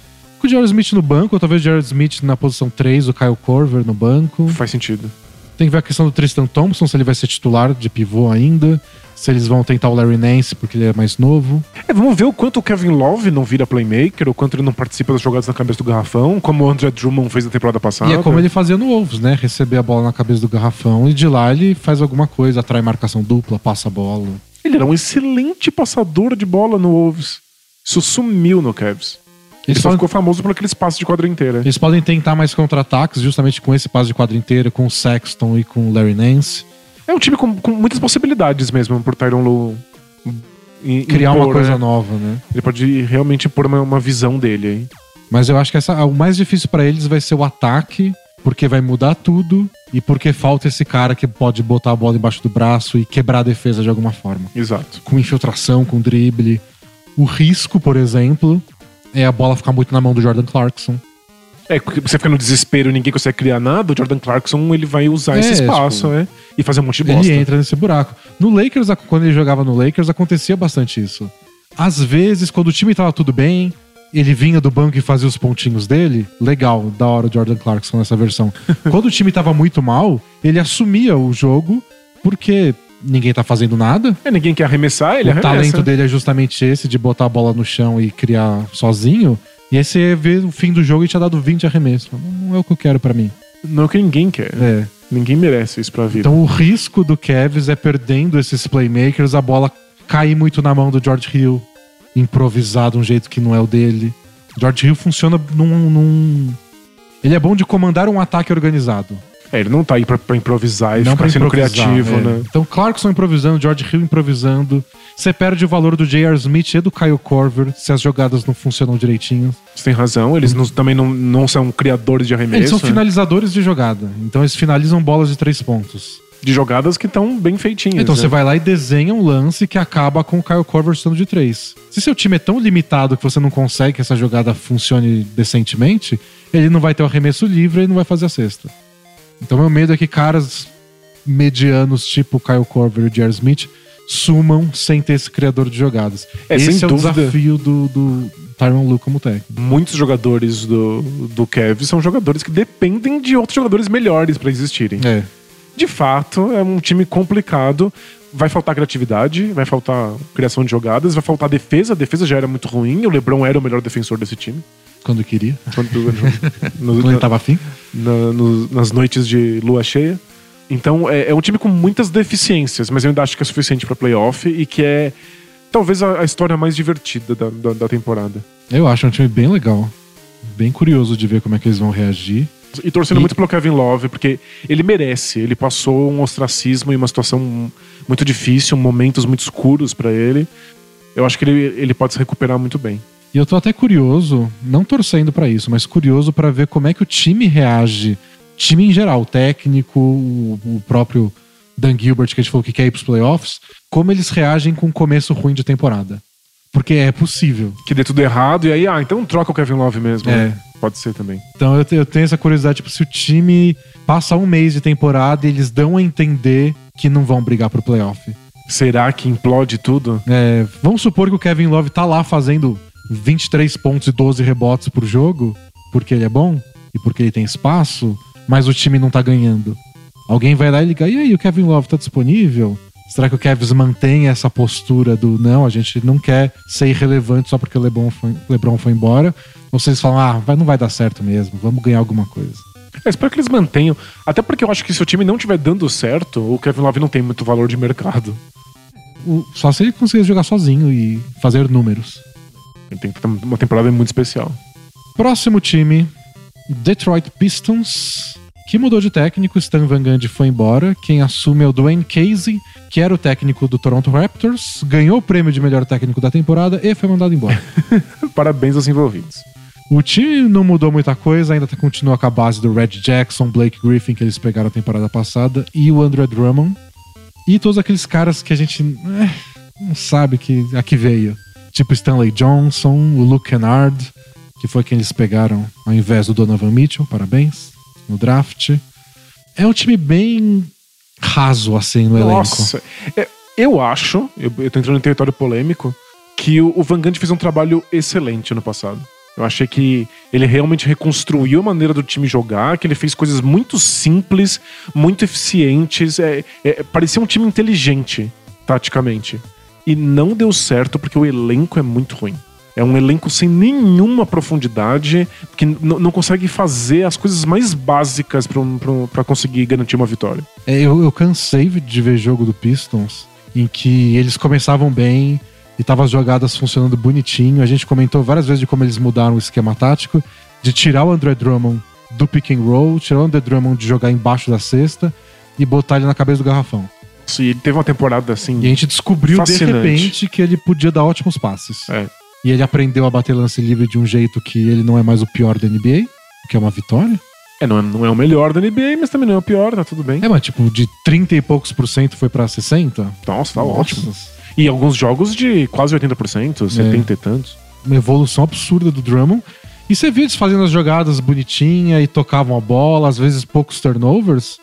Com o Jared Smith no banco, ou talvez o Jared Smith na posição 3, o Kyle Corver no banco. Faz sentido. Tem que ver a questão do Tristan Thompson, se ele vai ser titular de pivô ainda. Se eles vão tentar o Larry Nance porque ele é mais novo. É, vamos ver o quanto o Kevin Love não vira playmaker, o quanto ele não participa das jogadas na cabeça do garrafão, como o André Drummond fez na temporada passada. E é como ele fazia no Wolves, né? Receber a bola na cabeça do garrafão e de lá ele faz alguma coisa, atrai marcação dupla, passa a bola. Ele era um excelente passador de bola no Wolves. Isso sumiu no Cavs. Ele só ficou famoso por aqueles passos de quadra inteira. Eles podem tentar mais contra-ataques, justamente com esse passo de quadra inteira, com o Sexton e com o Larry Nance. É um time com, com muitas possibilidades mesmo por Tyron Lu criar impor, uma coisa né? nova, né? Ele pode realmente pôr uma, uma visão dele aí. Mas eu acho que essa, o mais difícil para eles vai ser o ataque, porque vai mudar tudo e porque falta esse cara que pode botar a bola embaixo do braço e quebrar a defesa de alguma forma. Exato. Com infiltração, com drible. O risco, por exemplo, é a bola ficar muito na mão do Jordan Clarkson. É, você fica no desespero e ninguém consegue criar nada, o Jordan Clarkson ele vai usar É, esse espaço, tipo, né? E fazer um monte de bosta. Ele entra nesse buraco. No Lakers, quando ele jogava no Lakers, acontecia bastante isso. Às vezes, quando o time tava tudo bem, ele vinha do banco e fazia os pontinhos dele. Legal, da hora o Jordan Clarkson nessa versão. quando o time tava muito mal, ele assumia o jogo porque ninguém tá fazendo nada. É, ninguém quer arremessar, ele o arremessa. talento dele é justamente esse, de botar a bola no chão e criar sozinho. E aí você vê o fim do jogo e tinha dado 20 arremessos. Não é o que eu quero pra mim. Não é o que ninguém quer. É. Ninguém merece isso pra vida. Então o risco do Cavs é perdendo esses playmakers, a bola cair muito na mão do George Hill, improvisar de um jeito que não é o dele. George Hill funciona num, num- Ele é bom de comandar um ataque organizado. É, ele não tá aí pra, pra improvisar e não ficar sendo criativo, é. né? Então Clarkson improvisando, George Hill improvisando. Você perde o valor do J.R. Smith e do Kyle Korver se as jogadas não funcionam direitinho. Você tem razão, eles não- também não, não são criadores de arremesso. Eles são né? finalizadores de jogada. Então eles finalizam bolas de três pontos. De jogadas que estão bem feitinhas. Então né? você vai lá e desenha um lance que acaba com o Kyle Korver estando de três. Se seu time é tão limitado que você não consegue que essa jogada funcione decentemente, ele não vai ter o arremesso livre e não vai fazer a cesta. Então meu medo é que caras medianos tipo Kyle Korver e o J.R. Smith sumam sem ter esse criador de jogadas. É, esse é o dúvida. desafio do, do Tyron Lu como técnico. Muitos jogadores do, do Cavs são jogadores que dependem de outros jogadores melhores pra existirem. É. De fato, é um time complicado. Vai faltar criatividade, vai faltar criação de jogadas, vai faltar defesa. A defesa já era muito ruim. O LeBron era o melhor defensor desse time. Quando queria. Quando, no- Quando ele tava afim. na- no- nas noites de lua cheia. Então é, é um time com muitas deficiências, mas eu ainda acho que é suficiente pra playoff e que é talvez a, a história mais divertida da, da, da temporada. Eu acho um time bem legal. Bem curioso de ver como é que eles vão reagir. E torcendo E- muito pelo Kevin Love, porque ele merece. Ele passou um ostracismo e uma situação muito difícil, momentos muito escuros pra ele. Eu acho que ele, ele pode se recuperar muito bem. E eu tô até curioso, não torcendo pra isso, mas curioso pra ver como é que o time reage. Time em geral, o técnico, o, o próprio Dan Gilbert, que a gente falou que quer ir pros playoffs, como eles reagem com um começo ruim de temporada. Porque é possível. Que dê tudo errado e aí, ah, então troca o Kevin Love mesmo. É. né? Pode ser também. Então eu, eu tenho essa curiosidade, tipo, se o time passa um mês de temporada e eles dão a entender que não vão brigar pro playoff. Será que implode tudo? É, vamos supor que o Kevin Love tá lá fazendo 23 pontos e 12 rebotes por jogo, porque ele é bom e porque ele tem espaço, mas o time não tá ganhando. Alguém vai lá e liga, e aí, o Kevin Love tá disponível? Será que o Kevs mantém essa postura do não, a gente não quer ser irrelevante só porque o LeBron foi, LeBron foi embora? Ou vocês falam, ah, vai, não vai dar certo mesmo, vamos ganhar alguma coisa. Eu espero que eles mantenham. Até porque eu acho que se o time não estiver dando certo, o Kevin Love não tem muito valor de mercado. O- só se ele conseguir jogar sozinho e fazer números. Tem que ter uma temporada muito especial. Próximo time, Detroit Pistons, que mudou de técnico. Stan Van Gundy foi embora. Quem assume é o Dwayne Casey, que era o técnico do Toronto Raptors, ganhou o prêmio de melhor técnico da temporada e foi mandado embora. Parabéns aos envolvidos. o time não mudou muita coisa, ainda tá, continua com a base do Red Jackson, Blake Griffin, que eles pegaram a temporada passada, e o Andrew Drummond. E todos aqueles caras que a gente eh, não sabe que a que veio. Tipo Stanley Johnson, o Luke Kennard, que foi quem eles pegaram ao invés do Donovan Mitchell, parabéns, no draft. É um time bem raso, assim, no elenco. Nossa, é, eu acho, eu, eu tô entrando em território polêmico, que o, o Van Gundy fez um trabalho excelente ano passado. Eu achei que ele realmente reconstruiu a maneira do time jogar, que ele fez coisas muito simples, muito eficientes. É, é, parecia um time inteligente, taticamente. E não deu certo porque o elenco é muito ruim. É um elenco sem nenhuma profundidade, que não consegue fazer as coisas mais básicas pra conseguir garantir uma vitória. É, eu, eu cansei de ver jogo do Pistons em que eles começavam bem e tava as jogadas funcionando bonitinho. A gente comentou várias vezes de como eles mudaram o esquema tático, de tirar o André Drummond do pick and roll, tirar o André Drummond de jogar embaixo da cesta e botar ele na cabeça do garrafão. E ele teve uma temporada assim. E a gente descobriu Fascinante. de repente que ele podia dar ótimos passes. É. E ele aprendeu a bater lance livre de um jeito que ele não é mais o pior da NBA, o que é uma vitória. É, não é, não é o melhor da NBA, mas também não é o pior, tá tudo bem. É, mas tipo, de 30 e poucos por cento foi pra 60. Nossa, tá Nossa. ótimo. E alguns jogos de quase 80%, 70 e tantos. uma evolução absurda do Drummond. E você via eles fazendo as jogadas bonitinha e tocavam a bola, às vezes poucos turnovers,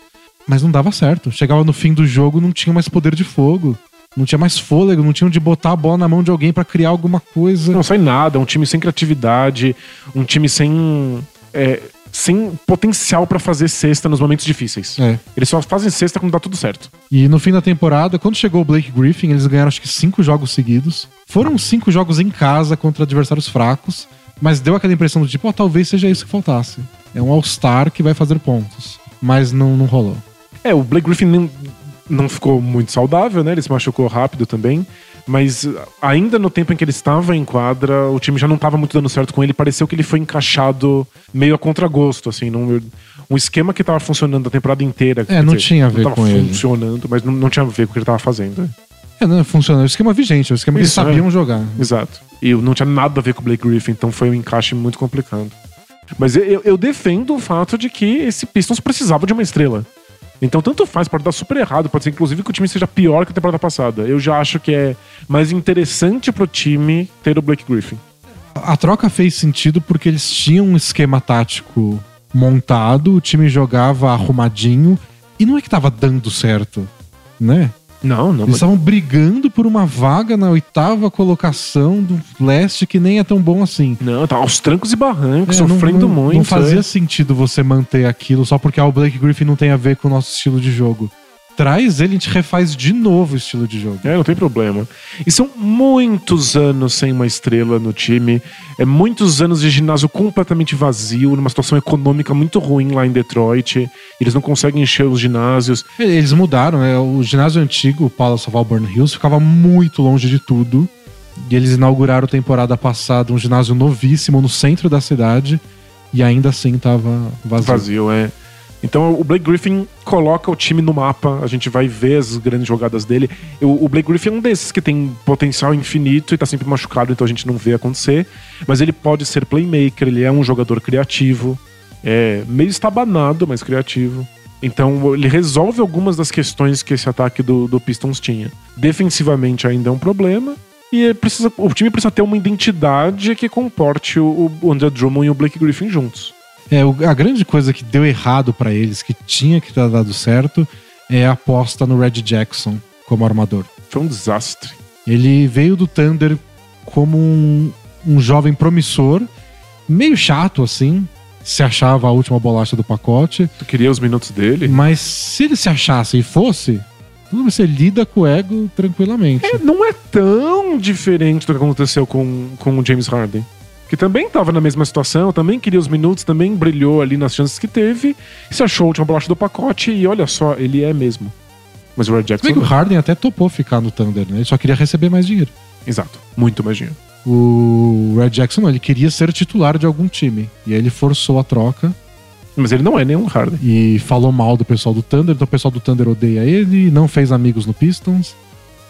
mas não dava certo. Chegava no fim do jogo, não tinha mais poder de fogo. Não tinha mais fôlego, não tinha onde botar a bola na mão de alguém para criar alguma coisa. Não sai nada, um time sem criatividade, um time sem. é, sem potencial pra fazer cesta nos momentos difíceis. É. Eles só fazem cesta quando dá tudo certo. E no fim da temporada, quando chegou o Blake Griffin, eles ganharam acho que cinco jogos seguidos. Foram cinco jogos em casa contra adversários fracos, mas deu aquela impressão do tipo, ó, talvez seja isso que faltasse. É um All-Star que vai fazer pontos. Mas não, não rolou. É, o Blake Griffin não, não ficou muito saudável, né? Ele se machucou rápido também. Mas ainda no tempo em que ele estava em quadra, o time já não estava muito dando certo com ele. Pareceu que ele foi encaixado meio a contragosto, assim, num, um esquema que estava funcionando a temporada inteira. É, não tinha a ver tava com ele. funcionando, mas não, não tinha a ver com o que ele estava fazendo. É, não, funciona. O esquema vigente, o esquema que eles Isso, é. sabiam jogar. Exato. E não tinha nada a ver com o Blake Griffin, então foi um encaixe muito complicado. Mas eu, eu defendo o fato de que esse Pistons precisava de uma estrela. Então, tanto faz, pode dar super errado, pode ser inclusive que o time seja pior que a temporada passada. Eu já acho que é mais interessante pro time ter o Blake Griffin. A troca fez sentido porque eles tinham um esquema tático montado, o time jogava arrumadinho e não é que tava dando certo, né? Não, não. Eles estavam brigando por uma vaga na oitava colocação do leste que nem é tão bom assim. Não, tá aos trancos e barrancos, É, não- sofrendo não, muito. Não fazia é. sentido você manter aquilo só porque ah, o Blake Griffin não tem a ver com o nosso estilo de jogo. Traz ele, a gente refaz de novo o estilo de jogo. É, não tem problema. E são muitos anos sem uma estrela no time. É muitos anos de ginásio completamente vazio, numa situação econômica muito ruim lá em Detroit. Eles não conseguem encher os ginásios. Eles mudaram, né? O ginásio antigo, o Palace of Auburn Hills, ficava muito longe de tudo. E eles inauguraram temporada passada um ginásio novíssimo no centro da cidade. E ainda assim tava vazio. Vazio, é. Então o Blake Griffin coloca o time no mapa, a gente vai ver as grandes jogadas dele. Eu- o Blake Griffin é um desses que tem potencial infinito e tá sempre machucado, então a gente não vê acontecer. Mas ele pode ser playmaker, ele é um jogador criativo. É meio estabanado, mas criativo. Então ele resolve algumas das questões que esse ataque do, do Pistons tinha. Defensivamente ainda é um problema. E é precisa, o time precisa ter uma identidade que comporte o, o André Drummond e o Blake Griffin juntos. É, a grande coisa que deu errado pra eles, que tinha que ter dado certo, é a aposta no Red Jackson como armador. Foi um desastre. Ele veio do Thunder como um, um jovem promissor, meio chato assim, se achava a última bolacha do pacote, Tu queria os minutos dele? mas se ele se achasse e fosse, você lida com o ego tranquilamente. É, não é tão diferente do que aconteceu com, com o James Harden. Que também estava na mesma situação, também queria os minutos, também brilhou ali nas chances que teve, e se achou a última bolacha do pacote, e olha só, ele é mesmo. Mas o Red Jackson. bem que o. Harden até topou ficar no Thunder, né? Ele só queria receber mais dinheiro. Exato, muito mais dinheiro. O Red Jackson não, ele queria ser titular de algum time. E aí ele forçou a troca Mas ele não é nenhum Harden. e falou mal do pessoal do Thunder, então o pessoal do Thunder odeia ele, não fez amigos no Pistons,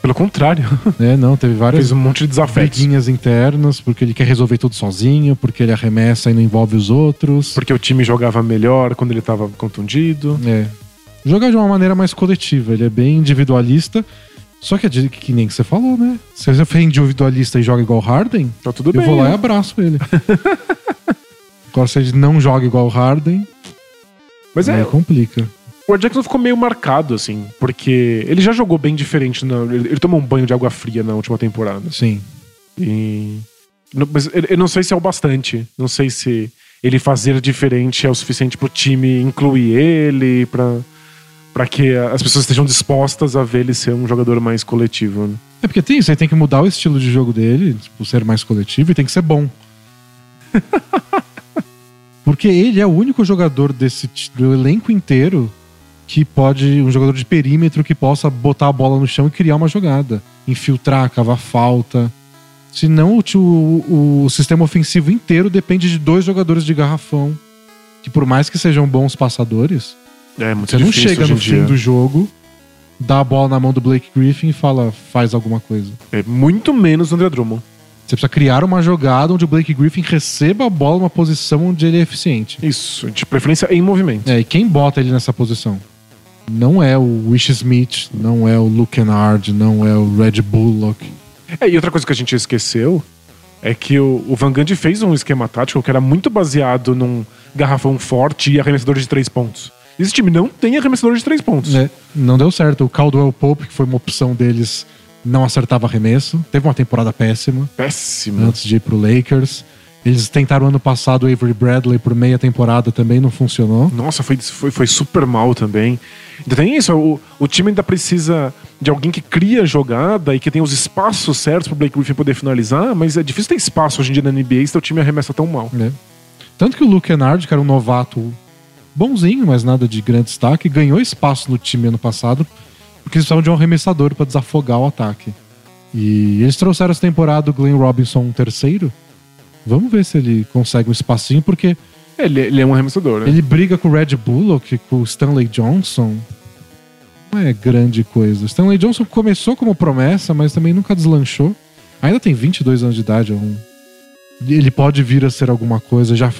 Pelo contrário, né? Não, teve várias fez um monte de briguinhas internas, porque ele quer resolver tudo sozinho, porque ele arremessa e não envolve os outros. Porque o time jogava melhor quando ele estava contundido. É. Jogar de uma maneira mais coletiva, ele é bem individualista. Só que, é que nem que você falou, né? Se você for individualista e joga igual Harden, Tá tudo eu bem. vou lá e né? abraço ele. Agora, se ele não joga igual Harden, Mas aí é, complica. O Jackson ficou meio marcado, assim, porque ele já jogou bem diferente. Na, ele, ele tomou um banho de água fria na última temporada. Sim. E. não- Mas eu eu não sei se é o bastante. Não sei se ele fazer diferente é o suficiente pro time incluir ele, pra, pra que as pessoas estejam dispostas a ver ele ser um jogador mais coletivo. né? É porque tem isso, aí tem que mudar o estilo de jogo dele, tipo, ser mais coletivo e tem que ser bom. porque ele é o único jogador desse do elenco inteiro que pode, um jogador de perímetro que possa botar a bola no chão e criar uma jogada, infiltrar, cavar falta. Senão o, o, o sistema ofensivo inteiro depende de dois jogadores de garrafão, que por mais que sejam bons passadores, É você não chega no fim dia. do jogo, dá a bola na mão do Blake Griffin e fala, faz alguma coisa. É muito menos André Drummond. Você precisa criar uma jogada onde o Blake Griffin receba a bola numa posição onde ele é eficiente. Isso, de preferência em movimento. É, e quem bota ele nessa posição? Não é o Wish Smith, não é o Luke Kennard, não é o Red Bullock. É, e outra coisa que a gente esqueceu é que o, o Van Gundy fez um esquema tático que era muito baseado num garrafão forte e arremessador de três pontos. Esse time não tem arremessador de três pontos. É, não deu certo. O Caldwell Pope, que foi uma opção deles, não acertava arremesso. Teve uma temporada péssima Péssimo. antes de ir pro Lakers. Eles tentaram ano passado o Avery Bradley por meia temporada, também não funcionou. Nossa, foi, foi, foi super mal também. Ainda tem isso, o, o time ainda precisa de alguém que cria jogada e que tem os espaços certos pro Blake Griffin poder finalizar, mas é difícil ter espaço hoje em dia na NBA se o time arremessa tão mal. né? Tanto que o Luke Kennard, que era um novato bonzinho, mas nada de grande destaque, ganhou espaço no time ano passado, porque eles precisavam de um arremessador para desafogar o ataque. E eles trouxeram essa temporada o Glenn Robinson um terceiro. Vamos ver se ele consegue um espacinho, porque Ele, ele é um arremessador, né? ele briga com o Red Bullock, com o Stanley Johnson. Não é grande coisa. O Stanley Johnson começou como promessa, mas também nunca deslanchou. Ainda tem 22 anos de idade. É um... Ele pode vir a ser alguma coisa. Já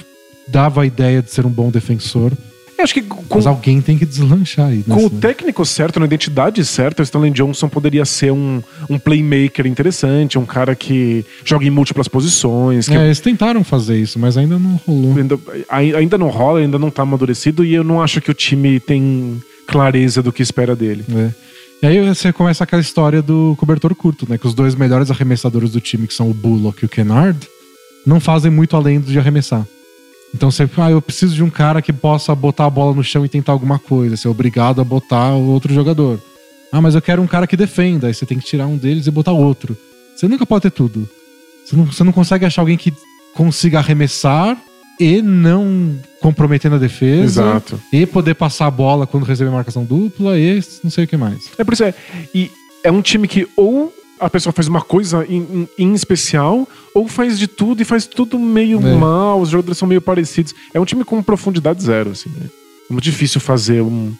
dava a ideia de ser um bom defensor. Eu acho que com, Mas alguém tem que deslanchar aí. com o técnico certo, na identidade certa, o Stanley Johnson poderia ser um, um playmaker interessante, um cara que joga em múltiplas posições, que É, eles tentaram fazer isso, mas ainda não rolou. ainda, ai- ainda não rola, ainda não tá amadurecido, e eu não acho que o time tem clareza do que espera dele. É. E aí você começa aquela história do cobertor curto, né? Que os dois melhores arremessadores do time, que são o Bullock e o Kennard, não fazem muito além de arremessar. Então você, ah, eu preciso de um cara que possa botar a bola no chão e tentar alguma coisa, ser obrigado a botar o outro jogador. Ah, mas eu quero um cara que defenda, aí você tem que tirar um deles e botar outro. Você nunca pode ter tudo. Você não, você não consegue achar alguém que consiga arremessar e não comprometer na defesa. Exato. E poder passar a bola quando receber marcação dupla e não sei o que mais. É por isso é. E é um time que ou a pessoa faz uma coisa em, em- em especial, ou faz de tudo e faz tudo meio É. mal, os jogadores são meio parecidos. É um time com profundidade zero, assim. né? É muito difícil fazer um,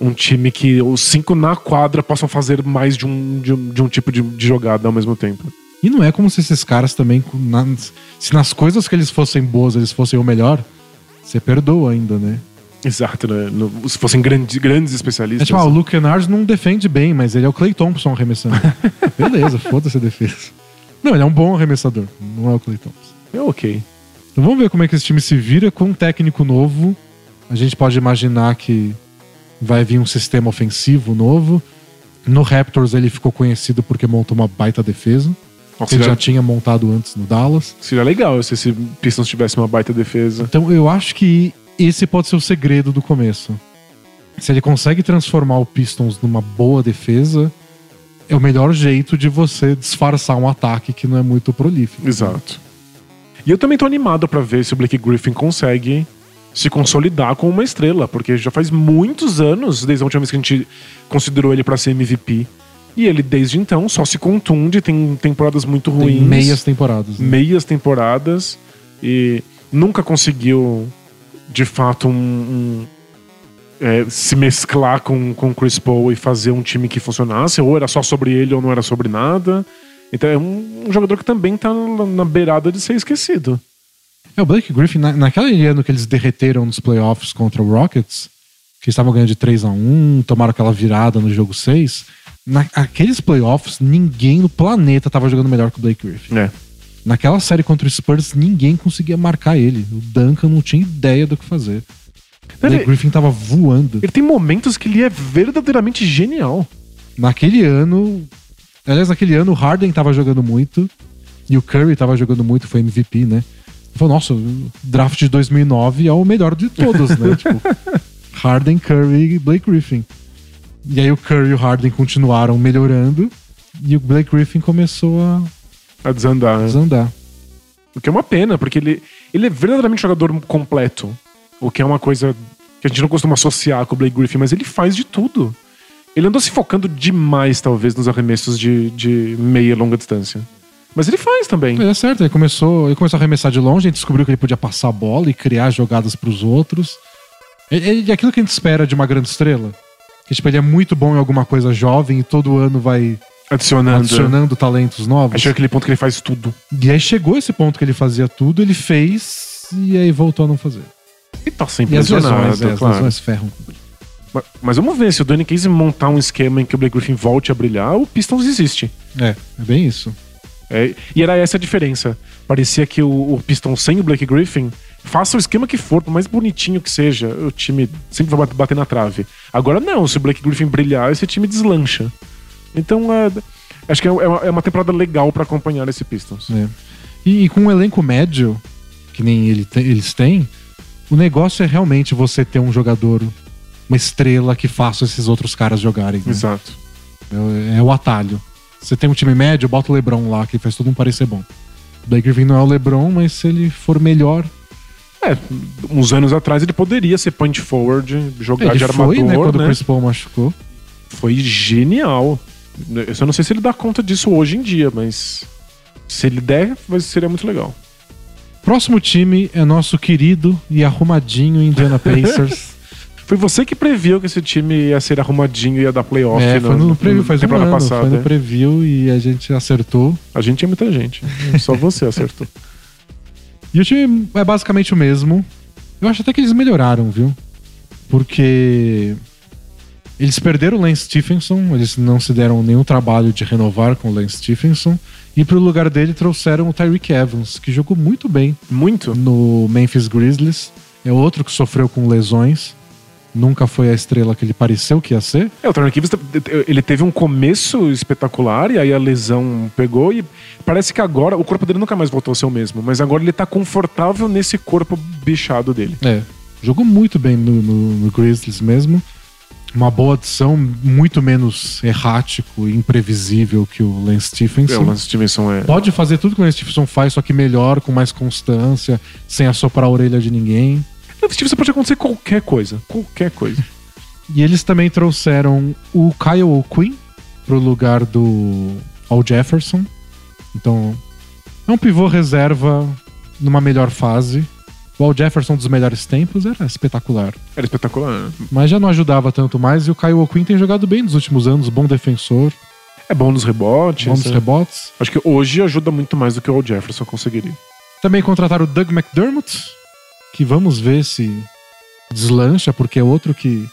um time que os cinco na quadra possam fazer mais de um, de um, de um tipo de, de jogada ao mesmo tempo. E não é como se esses caras também. se nas coisas que eles fossem boas, eles fossem o melhor, você perdoa ainda, né? Exato, né? No- se fossem grandes, grandes É especialistas. tipo, ah, o Luke Kennard não defende bem, mas ele é o Clay Thompson arremessando. Beleza, foda-se a defesa. Não, ele é um bom arremessador, não é o Clay Thompson. é ok. Então vamos ver como é que esse time se vira com um técnico novo. A gente pode imaginar que vai vir um sistema ofensivo novo. No Raptors ele ficou conhecido porque montou uma baita defesa. Nossa, Ele já tinha montado antes no Dallas. seria legal se esse Pistons tivesse uma baita defesa. Então eu acho que esse pode ser o segredo do começo. Se ele consegue transformar o Pistons numa boa defesa, é o melhor jeito de você disfarçar um ataque que não é muito prolífico. Exato. E eu também tô animado pra ver se o Blake Griffin consegue se consolidar como uma estrela, porque já faz muitos anos, desde a última vez que a gente considerou ele pra ser MVP. E ele, desde então, só se contunde, tem temporadas muito Tem ruins. meias temporadas. né? meias temporadas e nunca conseguiu de fato um, um, é, se mesclar com com Chris Paul e fazer um time que funcionasse ou era só sobre ele ou não era sobre nada então é um, um jogador que também tá na, na beirada de ser esquecido É, o Blake Griffin, na, naquele ano que eles derreteram nos playoffs contra o Rockets, que estavam ganhando de 3 a 1 tomaram aquela virada no jogo 6. Naqueles playoffs, ninguém no planeta tava jogando melhor que o Blake Griffin. é Naquela série contra o Spurs, ninguém conseguia marcar ele. O Duncan não tinha ideia do que fazer. O Ele- Griffin tava voando. ele tem momentos que ele é verdadeiramente genial Naquele ano. Aliás, naquele ano o Harden tava jogando muito. E o Curry tava jogando muito, foi MVP, né? Falei, nossa, o draft de 2009 é o melhor de todos, né? tipo, Harden, Curry e Blake Griffin. E aí o Curry e o Harden continuaram melhorando. E o Blake Griffin começou a a desandar né? desandar. O que é uma pena, porque ele, ele é verdadeiramente jogador completo. O que é uma coisa que a gente não costuma associar com o Blake Griffin, mas ele faz de tudo. Ele andou se focando demais, talvez, nos arremessos de, de meia e longa distância. Mas ele faz também. É certo, ele começou, ele começou a arremessar de longe, a gente descobriu que ele podia passar a bola e criar jogadas pros outros. Ele, ele é aquilo que a gente espera de uma grande estrela. Que tipo, ele é muito bom em alguma coisa jovem e todo ano vai Adicionando. adicionando talentos novos. Aí chega aquele ponto que ele faz tudo. E aí chegou esse ponto que ele fazia tudo, ele fez e aí voltou a não fazer. E tá sempre E as lesões, é, as claro. lesões ferram. Mas, mas vamos ver, se o Danny Casey montar um esquema em que o Blake Griffin volte a brilhar, o Pistons existe. É, é bem isso. É, e era essa a diferença. Parecia que o, o Pistons sem o Blake Griffin, faça o esquema que for, por mais bonitinho que seja, o time sempre vai bater na trave. Agora não, se o Blake Griffin brilhar, esse time deslancha. Então, é, acho que é uma, é uma temporada legal para acompanhar esse Pistons. É. E, e, com um elenco médio, que nem ele te, eles têm, o negócio é realmente você ter um jogador, uma estrela que faça esses outros caras jogarem. Né? Exato. É, é, o atalho. Você tem um time médio, bota o LeBron lá, que faz todo mundo parecer bom. O Blake Griffin não é o LeBron, mas se ele for melhor. É, uns anos atrás ele poderia ser point forward, jogar ele de armador. Foi, né, quando né? o Chris Paul machucou. Foi genial. Eu só não sei se ele dá conta disso hoje em dia, mas se ele der, seria muito legal. Próximo time é nosso querido e arrumadinho Indiana Pacers. Foi você que previu que esse time ia ser arrumadinho e ia dar playoff. É, foi no, no preview, faz um ano, passada. Foi no preview e a gente acertou. A gente é muita gente. Só você acertou. E o time é basicamente o mesmo. Eu acho até que eles melhoraram, viu? Porque eles perderam o Lance Stephenson, eles não se deram nenhum trabalho de renovar com o Lance Stephenson. E pro lugar dele trouxeram o Tyreek Evans, que jogou muito bem. Muito? No Memphis Grizzlies. É outro que sofreu com lesões. Nunca foi a estrela que ele pareceu que ia ser. É, o Tyreek Evans ele teve um começo espetacular e aí a lesão pegou e parece que agora o corpo dele nunca mais voltou a ser o mesmo, mas agora ele tá confortável nesse corpo bichado dele. É, jogou muito bem no, no, no Grizzlies mesmo uma boa adição, muito menos errático e imprevisível que o Lance Stephenson. É, o Lance Stephenson é... Pode fazer tudo que o Lance Stephenson faz, só que melhor, com mais constância, sem assoprar a orelha de ninguém. Lance Stephenson pode acontecer qualquer coisa. Qualquer coisa. e eles também trouxeram o Kyle O'Quinn pro lugar do Al Jefferson. Então, é um pivô reserva numa melhor fase. O Al Jefferson dos melhores tempos era espetacular. Era espetacular, né? Mas já não ajudava tanto mais e o Kyle O'Quinn tem jogado bem nos últimos anos, bom defensor. É bom nos rebotes. Bom nos é. rebotes. Acho que hoje ajuda muito mais do que o Al Jefferson conseguiria. Também contrataram o Doug McDermott, que vamos ver se deslancha, porque é outro que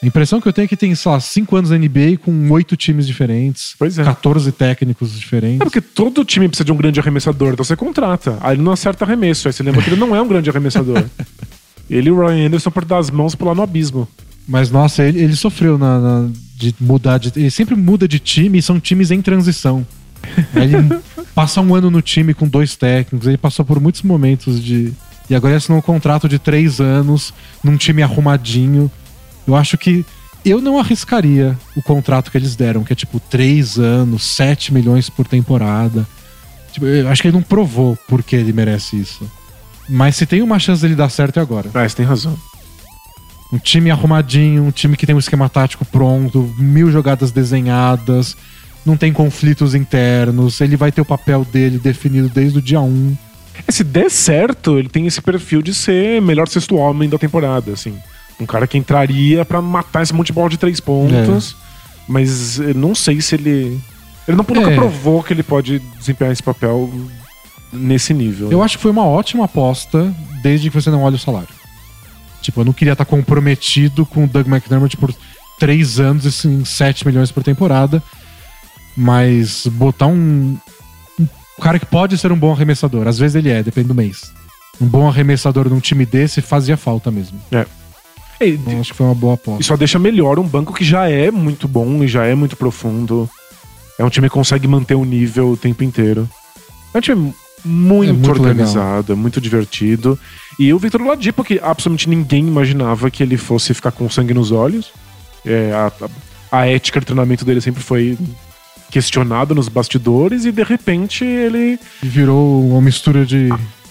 a impressão que eu tenho é que tem, sei lá, 5 anos na NBA com oito times diferentes. Pois é. 14 técnicos diferentes. É porque todo time precisa de um grande arremessador, então você contrata. Aí ele não acerta arremesso. Aí você lembra que ele não é um grande arremessador. ele e o Ryan Anderson por dar as mãos pular no abismo. Mas, nossa, ele, ele sofreu na, na, de mudar de. Ele sempre muda de time e são times em transição. Aí ele passa um ano no time com dois técnicos, ele passou por muitos momentos de. E agora ele assinou um contrato de três anos num time arrumadinho. Eu acho que eu não arriscaria o contrato que eles deram, que é tipo 3 anos, 7 milhões por temporada. Tipo, eu acho que ele não provou porque ele merece isso. Mas se tem uma chance dele dar certo é agora. Ah, você tem razão. Um time arrumadinho, um time que tem um esquema tático pronto, mil jogadas desenhadas, não tem conflitos internos, ele vai ter o papel dele definido desde o dia 1. É, se der certo, ele tem esse perfil de ser melhor sexto homem da temporada, assim. Um cara que entraria para matar esse monte de bola de três pontos. É. Mas eu não sei se ele. Ele não, nunca é. provou que ele pode desempenhar esse papel nesse nível. Eu acho que foi uma ótima aposta, desde que você não olha o salário. Tipo, eu não queria estar comprometido com o Doug McDermott por três anos e assim, 7 milhões por temporada. Mas botar um, um cara que pode ser um bom arremessador. Às vezes ele é, depende do mês. Um bom arremessador num time desse fazia falta mesmo. É. Acho que foi uma boa aposta. E só deixa melhor um banco que já é muito bom e já é muito profundo. É um time que consegue manter o nível o tempo inteiro. É um time muito, é muito organizado, é muito divertido. E o Victor Ladipo, que absolutamente ninguém imaginava que ele fosse ficar com sangue nos olhos. É, a, a, a ética de treinamento dele sempre foi questionada nos bastidores e de repente ele. Virou uma mistura de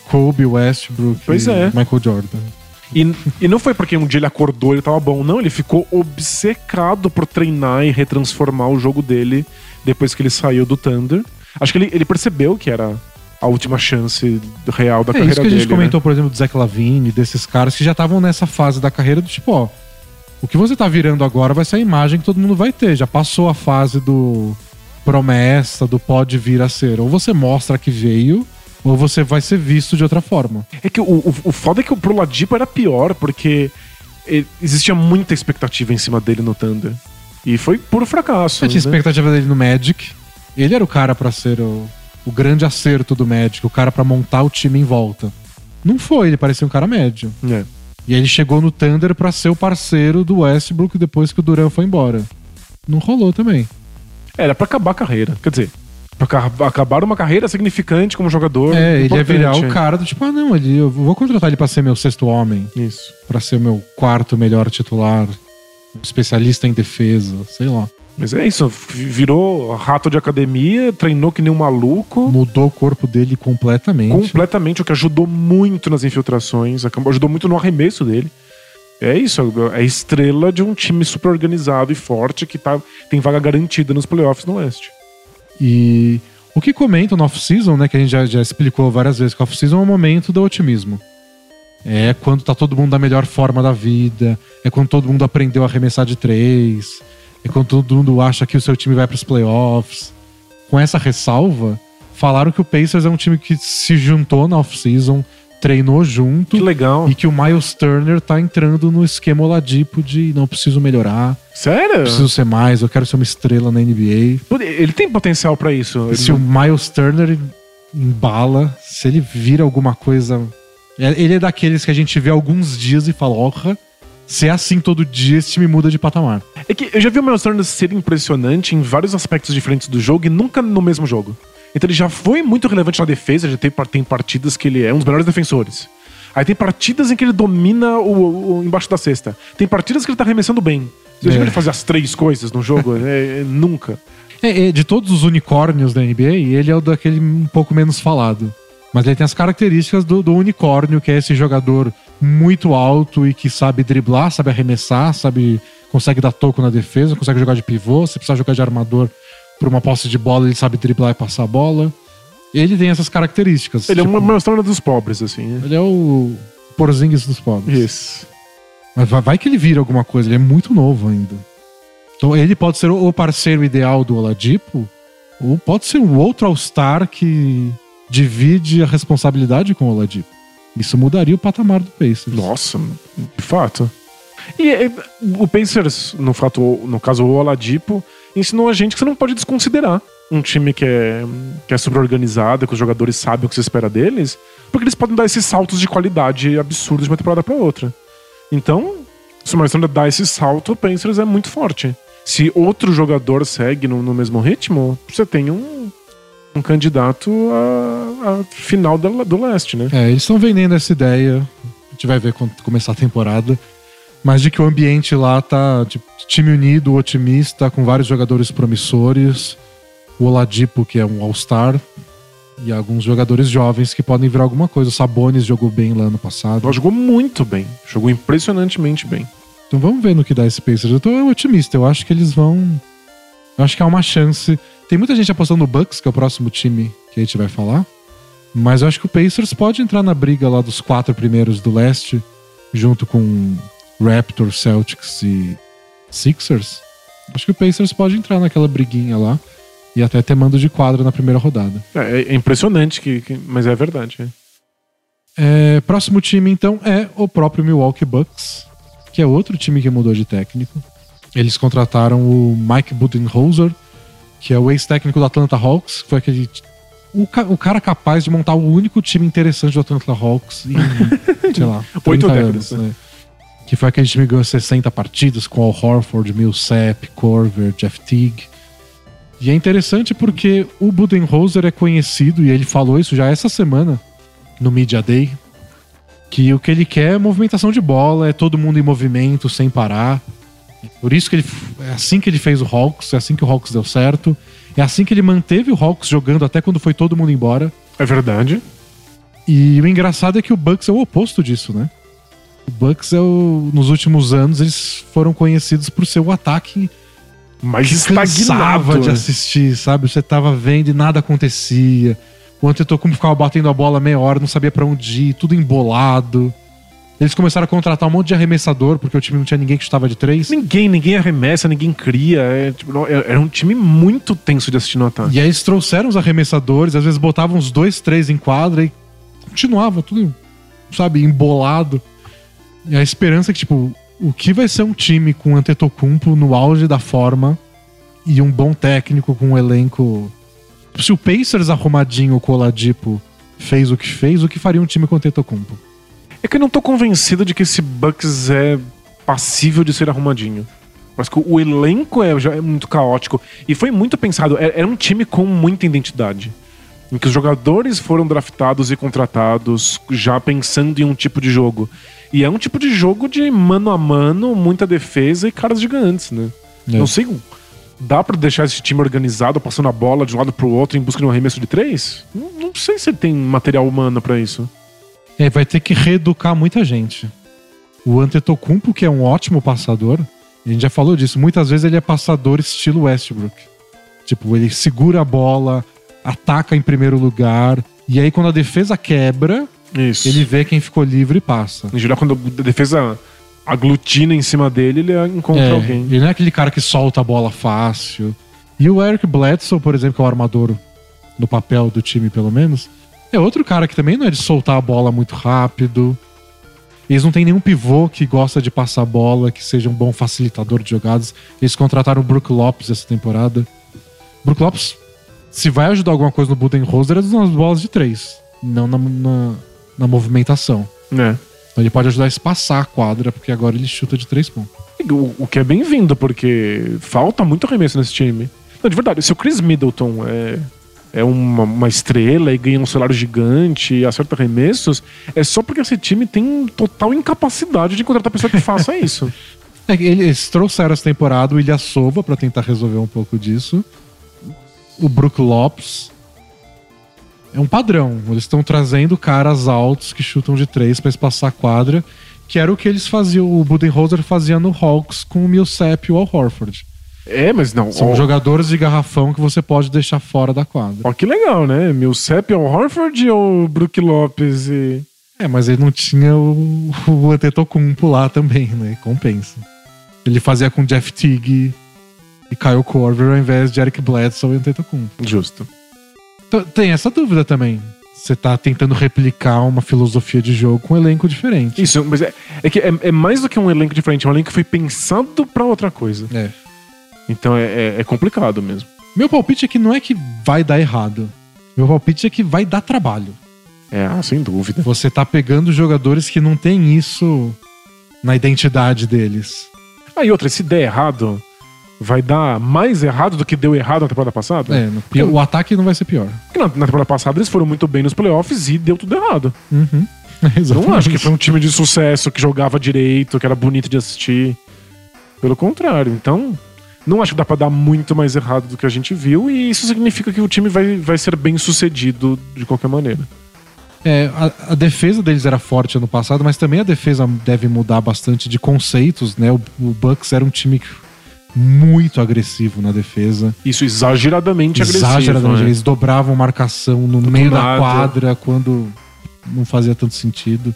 Kobe, Westbrook pois e é. Michael Jordan. E, e não foi porque um dia ele acordou e ele tava bom, não. Ele ficou obcecado por treinar e retransformar o jogo dele depois que ele saiu do Thunder. Acho que ele, ele percebeu que era a última chance real da é, carreira dele. Isso que a gente né? comentou, por exemplo, do Zach Lavine, desses caras que já estavam nessa fase da carreira do tipo, ó. O que você tá virando agora vai ser a imagem que todo mundo vai ter. Já passou a fase do promessa, do pode vir a ser. Ou você mostra que veio, ou você vai ser visto de outra forma. É que o, o, o foda é que pro Ladipo era pior, porque existia muita expectativa em cima dele no Thunder. E foi puro fracasso. Eu tinha né? expectativa dele no Magic. Ele era o cara para ser o, o grande acerto do Magic, o cara pra montar o time em volta. Não foi, ele parecia um cara médio. É. E aí ele chegou no Thunder pra ser o parceiro do Westbrook depois que o Duran foi embora. Não rolou também. Era pra acabar a carreira. Quer dizer, acabar uma carreira significante como jogador. É, ele ia virar o cara do tipo, ah não, ele, eu vou contratar ele pra ser meu sexto homem, Isso. pra ser o meu quarto melhor titular, especialista em defesa, sei lá. Mas é isso, vi- virou rato de academia, treinou que nem um maluco. Mudou o corpo dele completamente. Completamente, o que ajudou muito nas infiltrações, ajudou muito no arremesso dele. É isso, é a estrela de um time super organizado e forte que tá, tem vaga garantida nos playoffs no Oeste. E o que comenta no off-season, né, que a gente já, já explicou várias vezes, que off-season é o momento do otimismo. É quando tá todo mundo da melhor forma da vida, é quando todo mundo aprendeu a arremessar de três, é quando todo mundo acha que o seu time vai pros playoffs. Com essa ressalva, falaram que o Pacers é um time que se juntou na off-season, treinou junto Que legal. e que o Miles Turner tá entrando no esquema Oladipo de não preciso melhorar, Sério? preciso ser mais, eu quero ser uma estrela na NBA. Ele tem potencial pra isso. Se o não- Miles Turner embala, se ele vira alguma coisa. é- Ele é daqueles que a gente vê alguns dias e fala: Orra, se é assim todo dia, esse time muda de patamar. É que eu já vi o Miles Turner ser impressionante em vários aspectos diferentes do jogo e nunca no mesmo jogo. Então ele já foi muito relevante na defesa, já tem, tem partidas que ele é um dos melhores defensores. Aí tem partidas em que ele domina o, o- embaixo da cesta. Tem partidas que ele tá arremessando bem. Você É. ele fazer as três coisas no jogo? É, é, nunca. É, é, de todos os unicórnios da NBA, ele é o daquele um pouco menos falado. Mas ele tem as características do, do unicórnio, que é esse jogador muito alto e que sabe driblar, sabe arremessar, sabe consegue dar toco na defesa, consegue jogar de pivô. Se precisar jogar de armador por uma posse de bola, ele sabe driblar e passar a bola. Ele tem essas características. Ele é tipo, um Miles Turner dos pobres, assim. né? Ele é o Porzingis dos pobres. Isso. Mas vai, vai que ele vira alguma coisa, ele é muito novo ainda. Então ele pode ser o parceiro ideal do Oladipo, ou pode ser um outro All-Star que divide a responsabilidade com o Oladipo. Isso mudaria o patamar do Pacers. Nossa, de fato. E é, o Pacers, no, fato, no caso o Oladipo, ensinou a gente que você não pode desconsiderar um time que é, que é super organizado, que os jogadores sabem o que se espera deles, porque eles podem dar esses saltos de qualidade absurdos de uma temporada para outra. Então, se o Marcelo dá esse salto, o Pacers é muito forte. Se outro jogador segue no, no mesmo ritmo, você tem um, um candidato a, a final do, do leste, né? É, eles estão vendendo essa ideia. A gente vai ver quando começar a temporada. Mas de que o ambiente lá tá tipo, time unido, otimista, com vários jogadores promissores. O Oladipo, que é um All-Star. E alguns jogadores jovens que podem virar alguma coisa. O Sabonis jogou bem lá no passado. Ela jogou muito bem. Jogou impressionantemente bem. Então vamos ver no que dá esse Pacers. Eu tô otimista. Eu acho que eles vão. Eu acho que há uma chance. Tem muita gente apostando no Bucks, que é o próximo time que a gente vai falar. Mas eu acho que o Pacers pode entrar na briga lá dos quatro primeiros do leste, junto com Raptors, Celtics e Sixers. Acho que o Pacers pode entrar naquela briguinha lá e até ter mando de quadra na primeira rodada. É, é impressionante, que, que- mas é verdade. é. É, próximo time, então, é o próprio Milwaukee Bucks, que é outro time que mudou de técnico. Eles contrataram o Mike Budenholzer, que é o ex-técnico do Atlanta Hawks, que foi aquele. O, ca- o cara capaz de montar o único time interessante do Atlanta Hawks em, sei lá, 30 Oito anos, décadas, né? Que foi aquele time que ganhou 60 partidas com Al Horford, Millsap, Corver, Jeff Teague. E é interessante porque o Budenholzer é conhecido, e ele falou isso já essa semana, no Media Day, que o que ele quer é movimentação de bola, é todo mundo em movimento, sem parar. Por isso que ele. É assim que ele fez o Hawks, é assim que o Hawks deu certo. É assim que ele manteve o Hawks jogando até quando foi todo mundo embora. É verdade. E o engraçado é que o Bucks é o oposto disso, né? O Bucks é o. Nos últimos anos, eles foram conhecidos por ser o ataque cansava estagnado. de assistir, sabe? Você tava vendo e nada acontecia. O Antetokounmpo ficava batendo a bola meia hora, não sabia pra onde ir, tudo embolado. Eles começaram a contratar um monte de arremessador, porque o time não tinha ninguém que chutava de três. Ninguém, ninguém arremessa, ninguém cria. É, tipo, é- era um time muito tenso de assistir no ataque. E aí eles trouxeram os arremessadores, às vezes botavam uns dois, três em quadra e continuava tudo, sabe, embolado. E a esperança é que, tipo, o que vai ser um time com Antetokounmpo no auge da forma e um bom técnico com um elenco se o Pacers arrumadinho com o Oladipo fez o que fez, o que faria um time com o Tetocumpo? É que eu não tô convencido de que esse Bucks é passível de ser arrumadinho. Mas o elenco é, já é muito caótico. E foi muito pensado. Era é, é um time com muita identidade. Em que os jogadores foram draftados e contratados já pensando em um tipo de jogo. E é um tipo de jogo de mano a mano, muita defesa e caras gigantes, né? É. Não sei. Dá pra deixar esse time organizado, passando a bola de um lado pro outro em busca de um arremesso de três? Não, não sei se ele tem material humano para isso. É, vai ter que reeducar muita gente. O Antetokounmpo, que é um ótimo passador, a gente já falou disso, muitas vezes ele é passador estilo Westbrook. Tipo, ele segura a bola, ataca em primeiro lugar, e aí quando a defesa quebra, Isso. ele vê quem ficou livre e passa. Em geral, quando a defesa aglutina em cima dele, ele encontra É, alguém. ele não é aquele cara que solta a bola fácil. E o Eric Bledsoe, por exemplo, que é o armador no papel do time, pelo menos, é outro cara que também não é de soltar a bola muito rápido. Eles não têm nenhum pivô que gosta de passar a bola, que seja um bom facilitador de jogadas. Eles contrataram o Brook Lopes essa temporada. Brook Lopes, se vai ajudar alguma coisa no Budenholzer, é nas bolas de três, não na, na, na movimentação. É. Então ele pode ajudar a espaçar a quadra, porque agora ele chuta de três pontos. O, o que é bem-vindo, porque falta muito arremesso nesse time. Não, de verdade, se o Chris Middleton é, é uma, uma estrela e ganha um salário gigante e acerta arremessos, é só porque esse time tem total incapacidade de contratar pessoa que faça isso. É eles trouxeram essa temporada o Ilha Sova pra tentar resolver um pouco disso. O Brook Lopes. É um padrão. Eles estão trazendo caras altos que chutam de três pra espaçar a quadra, que era o que eles faziam, o Budenholzer fazia no Hawks com o Millsap e o Al Horford. É, mas não. São jogadores de garrafão que você pode deixar fora da quadra. ó, que legal, né? Millsap ao Horford ou o Brook Lopes e. É, mas ele não tinha o, o Antetokounmpo lá também, né? Compensa. Ele fazia com Jeff Teague e Kyle Korver ao invés de Eric Bledsoe e Antetokounmpo. Justo. Tem essa dúvida também. Você tá tentando replicar uma filosofia de jogo com um elenco diferente. Isso, mas é, é que é, é mais do que um elenco diferente, é um elenco que foi pensado pra outra coisa. É. Então é, é- é complicado mesmo. Meu palpite é que não é que vai dar errado. Meu palpite é que vai dar trabalho. É, ah, sem dúvida. Você tá pegando jogadores que não tem isso na identidade deles. Ah, e outra, se der errado, vai dar mais errado do que deu errado na temporada passada? É, o ataque não vai ser pior. Porque na, na temporada passada eles foram muito bem nos playoffs e deu tudo errado. Uhum. Não acho que foi um time de sucesso, que jogava direito, que era bonito de assistir. Pelo contrário. Então, não acho que dá pra dar muito mais errado do que a gente viu. E isso significa que o time vai, vai ser bem sucedido de qualquer maneira. É, a, a defesa deles era forte ano passado, mas também a defesa deve mudar bastante de conceitos, né? O, o Bucks era um time muito agressivo na defesa. Isso exageradamente agressivo. Exageradamente. né? Eles dobravam marcação no Do meio da nada. quadra quando não fazia tanto sentido.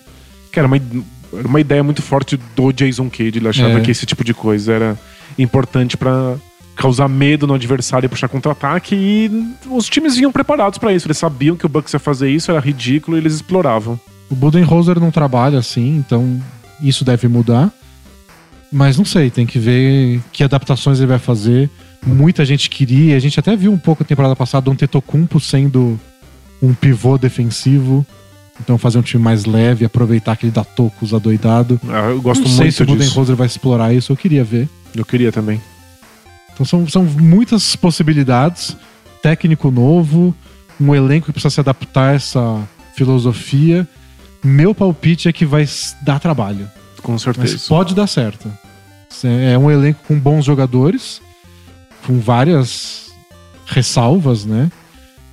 Era uma, era uma ideia muito forte do Jason Kidd. Ele achava É. que esse tipo de coisa era importante pra causar medo no adversário e puxar contra-ataque. E os times vinham preparados pra isso. Eles sabiam que o Bucks ia fazer isso, era ridículo e eles exploravam. O Budenholzer não trabalha assim, então isso deve mudar. Mas não sei, tem que ver que adaptações ele vai fazer. Muita gente queria, a gente até viu um pouco na temporada passada um Tetocumpo sendo um pivô defensivo. Então fazer um time mais leve, aproveitar aquele da tocos adoidado. Ah, Eu gosto não sei se o muito. Budenholzer vai explorar isso, eu queria ver. Eu queria também. Então são, são muitas possibilidades. Técnico novo, um elenco que precisa se adaptar a essa filosofia. Meu palpite é que vai dar trabalho. Com certeza. Mas pode dar certo. É um elenco com bons jogadores, com várias ressalvas, né?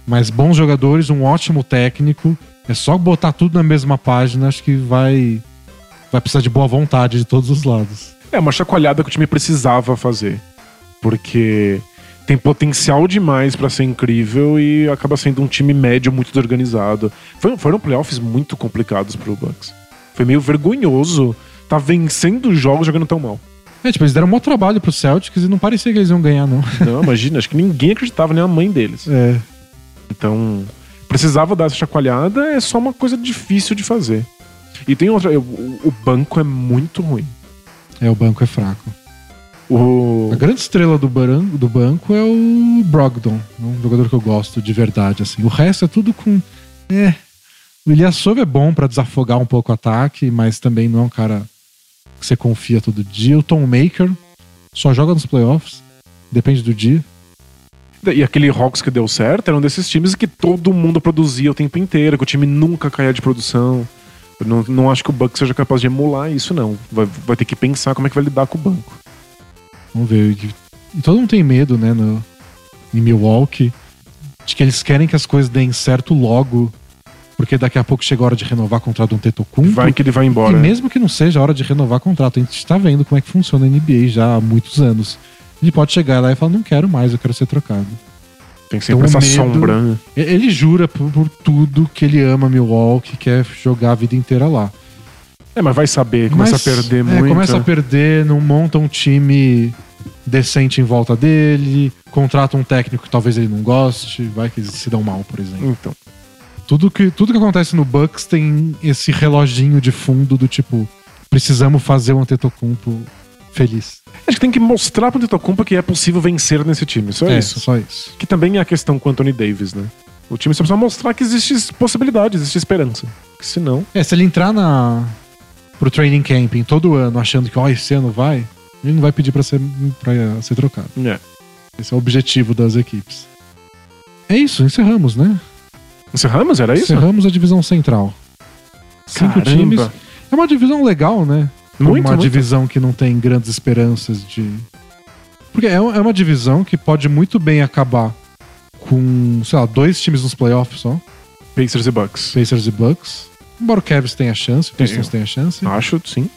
Mas bons jogadores, um ótimo técnico. É só botar tudo na mesma página, acho que vai vai precisar de boa vontade de todos os lados. É uma chacoalhada que o time precisava fazer. Porque tem potencial demais pra ser incrível e acaba sendo um time médio muito desorganizado. Foi- foram playoffs muito complicados pro Bucks. Foi meio vergonhoso tá vencendo jogos jogando tão mal. É, tipo, eles deram um bom trabalho pro Celtics e não parecia que eles iam ganhar, não. Não, imagina, acho que ninguém acreditava, nem a mãe deles. É. Então, precisava dar essa chacoalhada, é só uma coisa difícil de fazer. E tem outra, o, o banco é muito ruim. É, o banco é fraco. O... A grande estrela do, baran- do banco é o Brogdon, um jogador que eu gosto de verdade. assim. O resto é tudo com. É. O Ilyasov é bom pra desafogar um pouco o ataque, mas também não é um cara que você confia todo dia. O Tom Maker só joga nos playoffs, depende do dia. E aquele Hawks que deu certo era um desses times que todo mundo produzia o tempo inteiro, que o time nunca caía de produção. Eu não, não acho que o Bucks seja capaz de emular isso, não. Vai, vai ter que pensar como é que vai lidar com o banco. Vamos ver. E todo mundo tem medo, né, no, em Milwaukee, de que eles querem que as coisas deem certo logo, porque daqui a pouco chega a hora de renovar o contrato de um Tetocumpo. Vai que ele vai embora. E mesmo que não seja a hora de renovar contrato, a gente está vendo como é que funciona a NBA já há muitos anos. Ele pode chegar lá e falar, não quero mais, eu quero ser trocado. Tem sempre Então, essa medo- sombra. né? Ele jura por, por tudo que ele ama Milwaukee, quer jogar a vida inteira lá. É, mas vai saber, começa Mas, a perder é, muito. Começa a perder, não monta um time decente em volta dele, contrata um técnico que talvez ele não goste, vai que eles se dão mal, por exemplo. Então. Tudo que, tudo que acontece no Bucks tem esse reloginho de fundo do tipo, precisamos fazer o Antetokounmpo feliz. Acho que tem que mostrar pro Tetocumpa que é possível vencer nesse time. Só isso. só isso. Que também é a questão com o Anthony Davis, né? O time só precisa mostrar que existe possibilidade, existe esperança. Porque senão. É, se ele entrar na pro training camping todo ano achando que ó, esse ano vai, ele não vai pedir pra ser, pra ser trocado. É. Esse é o objetivo das equipes. É isso, encerramos, né? Encerramos? Era isso? Encerramos a divisão central. Cinco Caramba. times. É uma divisão legal, né? Muito, uma muito. divisão que não tem grandes esperanças de. Porque é é uma divisão que pode muito bem acabar com, sei lá, dois times nos playoffs só, Pacers e Bucks. Pacers e Bucks. Embora o Cavs tenha chance, o Pistons tenha chance. Acho, sim.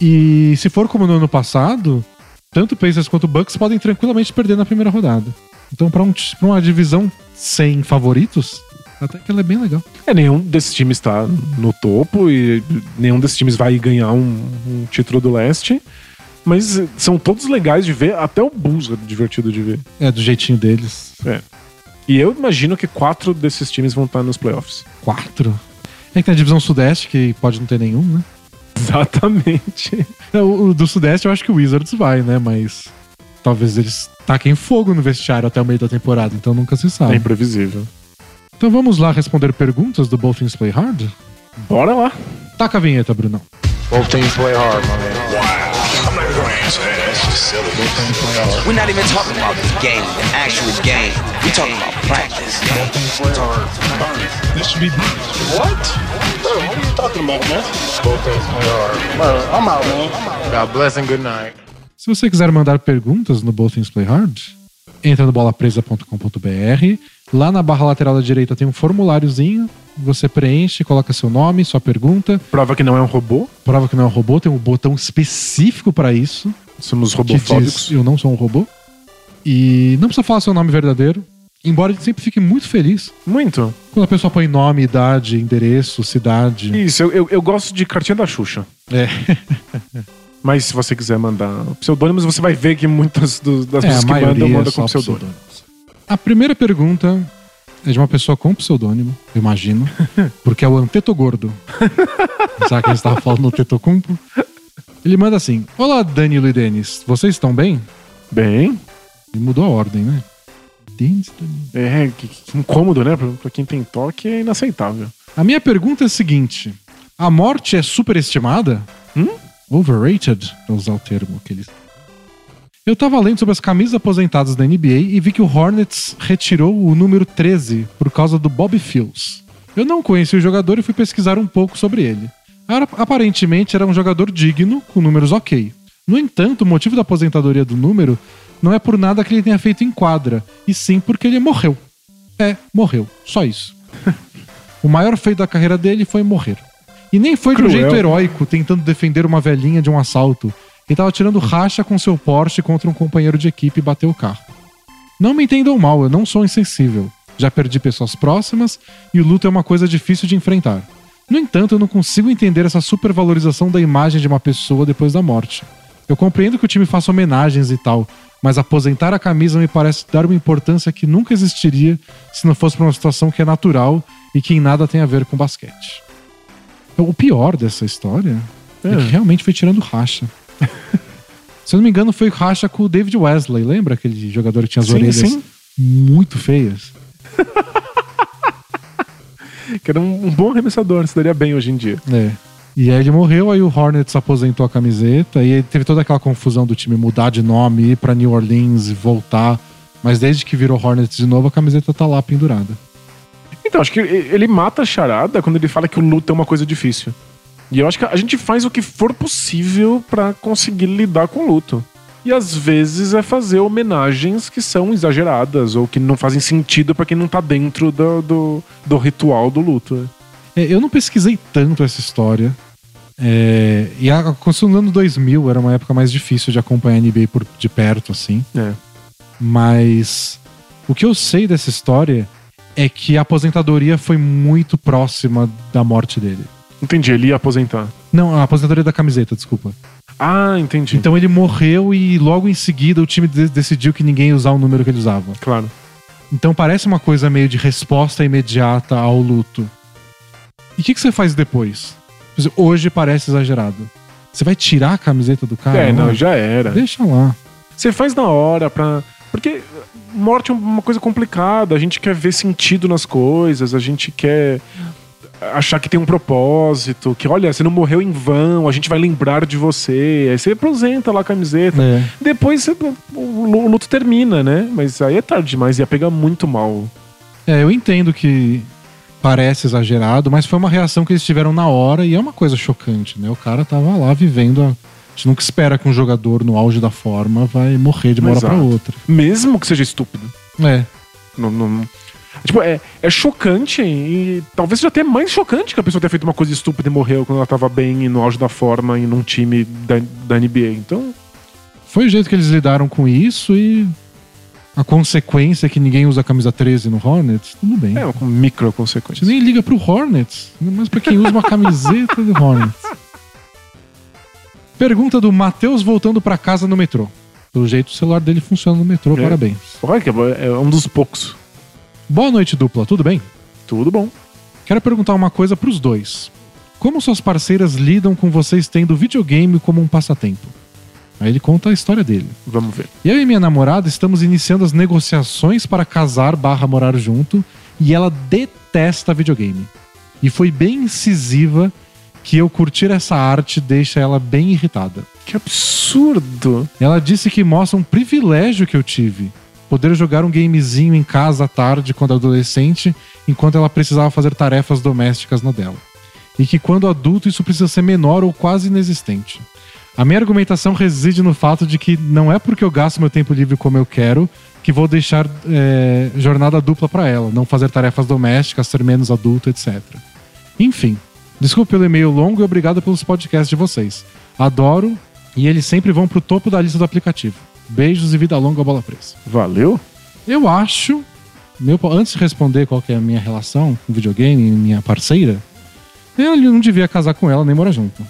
E se for como no ano passado, tanto o Pacers quanto o Bucks podem tranquilamente perder na primeira rodada. Então, pra, um, pra uma divisão sem favoritos, até que ela é bem legal. É, nenhum desses times está no topo e nenhum desses times vai ganhar um, um título do leste. Mas são todos legais de ver, até o Bulls é divertido de ver. É, do jeitinho deles. E eu imagino que quatro desses times vão estar nos playoffs. Quatro. É que tem a divisão sudeste, que pode não ter nenhum, né? Exatamente. É, O, o do sudeste eu acho que o Wizards vai, né? Mas talvez eles taquem fogo no vestiário até o meio da temporada, então nunca se É sabe. imprevisível. Então vamos lá responder perguntas do Both Things Play Hard? Bora lá. Taca a vinheta, Brunão. Both teams play hard, my man. I'm not gonna answer that. That's just silly. Both teams play hard. We're not even talking about the game, the actual game. We're talking about practice. Both play hard. This should be What? Bro, what are you talking about, man? Both teams play hard. Bro, I'm out, man. God bless and good night. Se você quiser mandar perguntas no Both Things Play Hard, entra no bolapresa.com.br. Lá na barra lateral da direita tem um formuláriozinho. Você preenche, coloca seu nome, sua pergunta, Prova que não é um robô. prova que não é um robô, tem um botão específico para isso, Somos robofóbicos. diz eu não sou um robô. E não precisa falar seu nome verdadeiro, embora a gente sempre fique muito feliz Muito. quando a pessoa põe nome, idade, endereço, cidade. Isso, eu, eu, eu gosto de cartinha da Xuxa. É, Mas se você quiser mandar pseudônimos, você vai ver que muitas do- das é pessoas que mandam, é mandam com pseudônimo. pseudônimos. A primeira pergunta é de uma pessoa com pseudônimo, eu imagino, porque é o Antetogordo. Já que a gente estava falando do Tetocumpo. Ele manda assim: Olá, Danilo e Denis, vocês estão bem? Bem, Ele mudou a ordem, né? Denis, Danilo. é que, que incômodo, né? Pra, pra quem tem toque é inaceitável. A minha pergunta é a seguinte: A morte é superestimada? Hum? Overrated, pra usar o termo que eles. Eu tava lendo sobre as camisas aposentadas da NBA e vi que o Hornets retirou o número 13 por causa do Bob Fields. Eu não conheci o jogador e fui pesquisar um pouco sobre ele. Aparentemente era um jogador digno, com números ok. No entanto, o motivo da aposentadoria do número não é por nada que ele tenha feito em quadra, e sim porque ele morreu. É, morreu. Só isso. o maior feito da carreira dele foi morrer. E nem foi de um Cruel. jeito heróico, tentando defender uma velhinha de um assalto. Ele tava tirando racha com seu Porsche contra um companheiro de equipe e bateu o carro. Não me entendam mal, eu não sou insensível. Já perdi pessoas próximas e o luto é uma coisa difícil de enfrentar. No entanto, eu não consigo entender essa supervalorização da imagem de uma pessoa depois da morte. Eu compreendo que o time faça homenagens e tal, mas aposentar a camisa me parece dar uma importância que nunca existiria se não fosse por uma situação que é natural e que em nada tem a ver com basquete. O pior dessa história é, É. que realmente foi tirando racha. Se eu não me engano, foi racha com o David Wesley. Lembra aquele jogador que tinha as Sim, orelhas sim. muito feias? Que era um, um bom arremessador, se daria bem hoje em dia. É. E aí ele morreu, aí o Hornets aposentou a camiseta, e aí teve toda aquela confusão do time mudar de nome, ir pra New Orleans e voltar. Mas desde que virou Hornets de novo, a camiseta tá lá pendurada. Então, acho que ele mata a charada quando ele fala que o luto é uma coisa difícil. E eu acho que a gente faz o que for possível pra conseguir lidar com o luto. E às vezes é fazer homenagens que são exageradas ou que não fazem sentido pra quem não tá dentro do, do, do ritual do luto. né? É, eu não pesquisei tanto essa história. É, e a, no ano 2000, era uma época mais difícil de acompanhar a NBA por, de perto, assim. É. Mas o que eu sei dessa história é que a aposentadoria foi muito próxima da morte dele. Entendi, ele ia aposentar. Não, a aposentadoria da camiseta, desculpa. Ah, entendi. Então ele morreu e logo em seguida o time de- decidiu que ninguém ia usar o número que ele usava. Claro. Então parece uma coisa meio de resposta imediata ao luto. E o que, que você faz depois? Hoje parece exagerado. Você vai tirar a camiseta do cara? é, não, Não, já era. Deixa lá. Você faz na hora pra. Porque morte é uma coisa complicada. A gente quer ver sentido nas coisas, a gente quer achar que tem um propósito, que olha, você não morreu em vão, a gente vai lembrar de você. Aí você apresenta lá a camiseta. É. Depois você- o lu- o luto termina, né? Mas aí é tarde demais, ia pegar muito mal. É, eu entendo que parece exagerado, mas foi uma reação que eles tiveram na hora e é uma coisa chocante, né? O cara tava lá vivendo. A... A gente nunca espera que um jogador no auge da forma vai morrer de uma hora pra Exato. outra. Mesmo que seja estúpido. É. Não, não- Tipo, é, é chocante e talvez seja até mais chocante que a pessoa tenha feito uma coisa estúpida e morreu quando ela tava bem e no auge da forma e num time da, da NBA. Então, Foi o jeito que eles lidaram com isso e a consequência é que ninguém usa a camisa 13 no Hornets, tudo bem. é uma micro Você consequência. nem liga pro Hornets, mas pra quem usa uma camiseta do Hornets. Pergunta do Matheus voltando pra casa no metrô. Pelo jeito o celular dele funciona no metrô, É. parabéns. Olha que é é um dos poucos. Boa noite, dupla, tudo bem? Tudo bom. Quero perguntar uma coisa pros dois. Como suas parceiras lidam com vocês tendo videogame como um passatempo? Aí ele conta a história dele. Vamos ver. Eu e minha namorada estamos iniciando as negociações para casar barra morar junto e ela detesta videogame. E foi bem incisiva que eu curtir essa arte deixa ela bem irritada. Que absurdo. Ela disse que mostra um privilégio que eu tive. Poder jogar um gamezinho em casa à tarde quando adolescente, enquanto ela precisava fazer tarefas domésticas na dela. E que quando adulto isso precisa ser menor ou quase inexistente. A minha argumentação reside no fato de que não é porque eu gasto meu tempo livre como eu quero que vou deixar é, jornada dupla pra ela, não fazer tarefas domésticas, ser menos adulto, etc. Enfim, desculpe pelo e-mail longo e obrigado pelos podcasts de vocês. Adoro e eles sempre vão pro topo da lista do aplicativo. Beijos e vida longa, bola presa. Valeu? Eu acho, meu, antes de responder qual que é a minha relação com videogame e minha parceira, eu não devia casar com ela nem morar junto.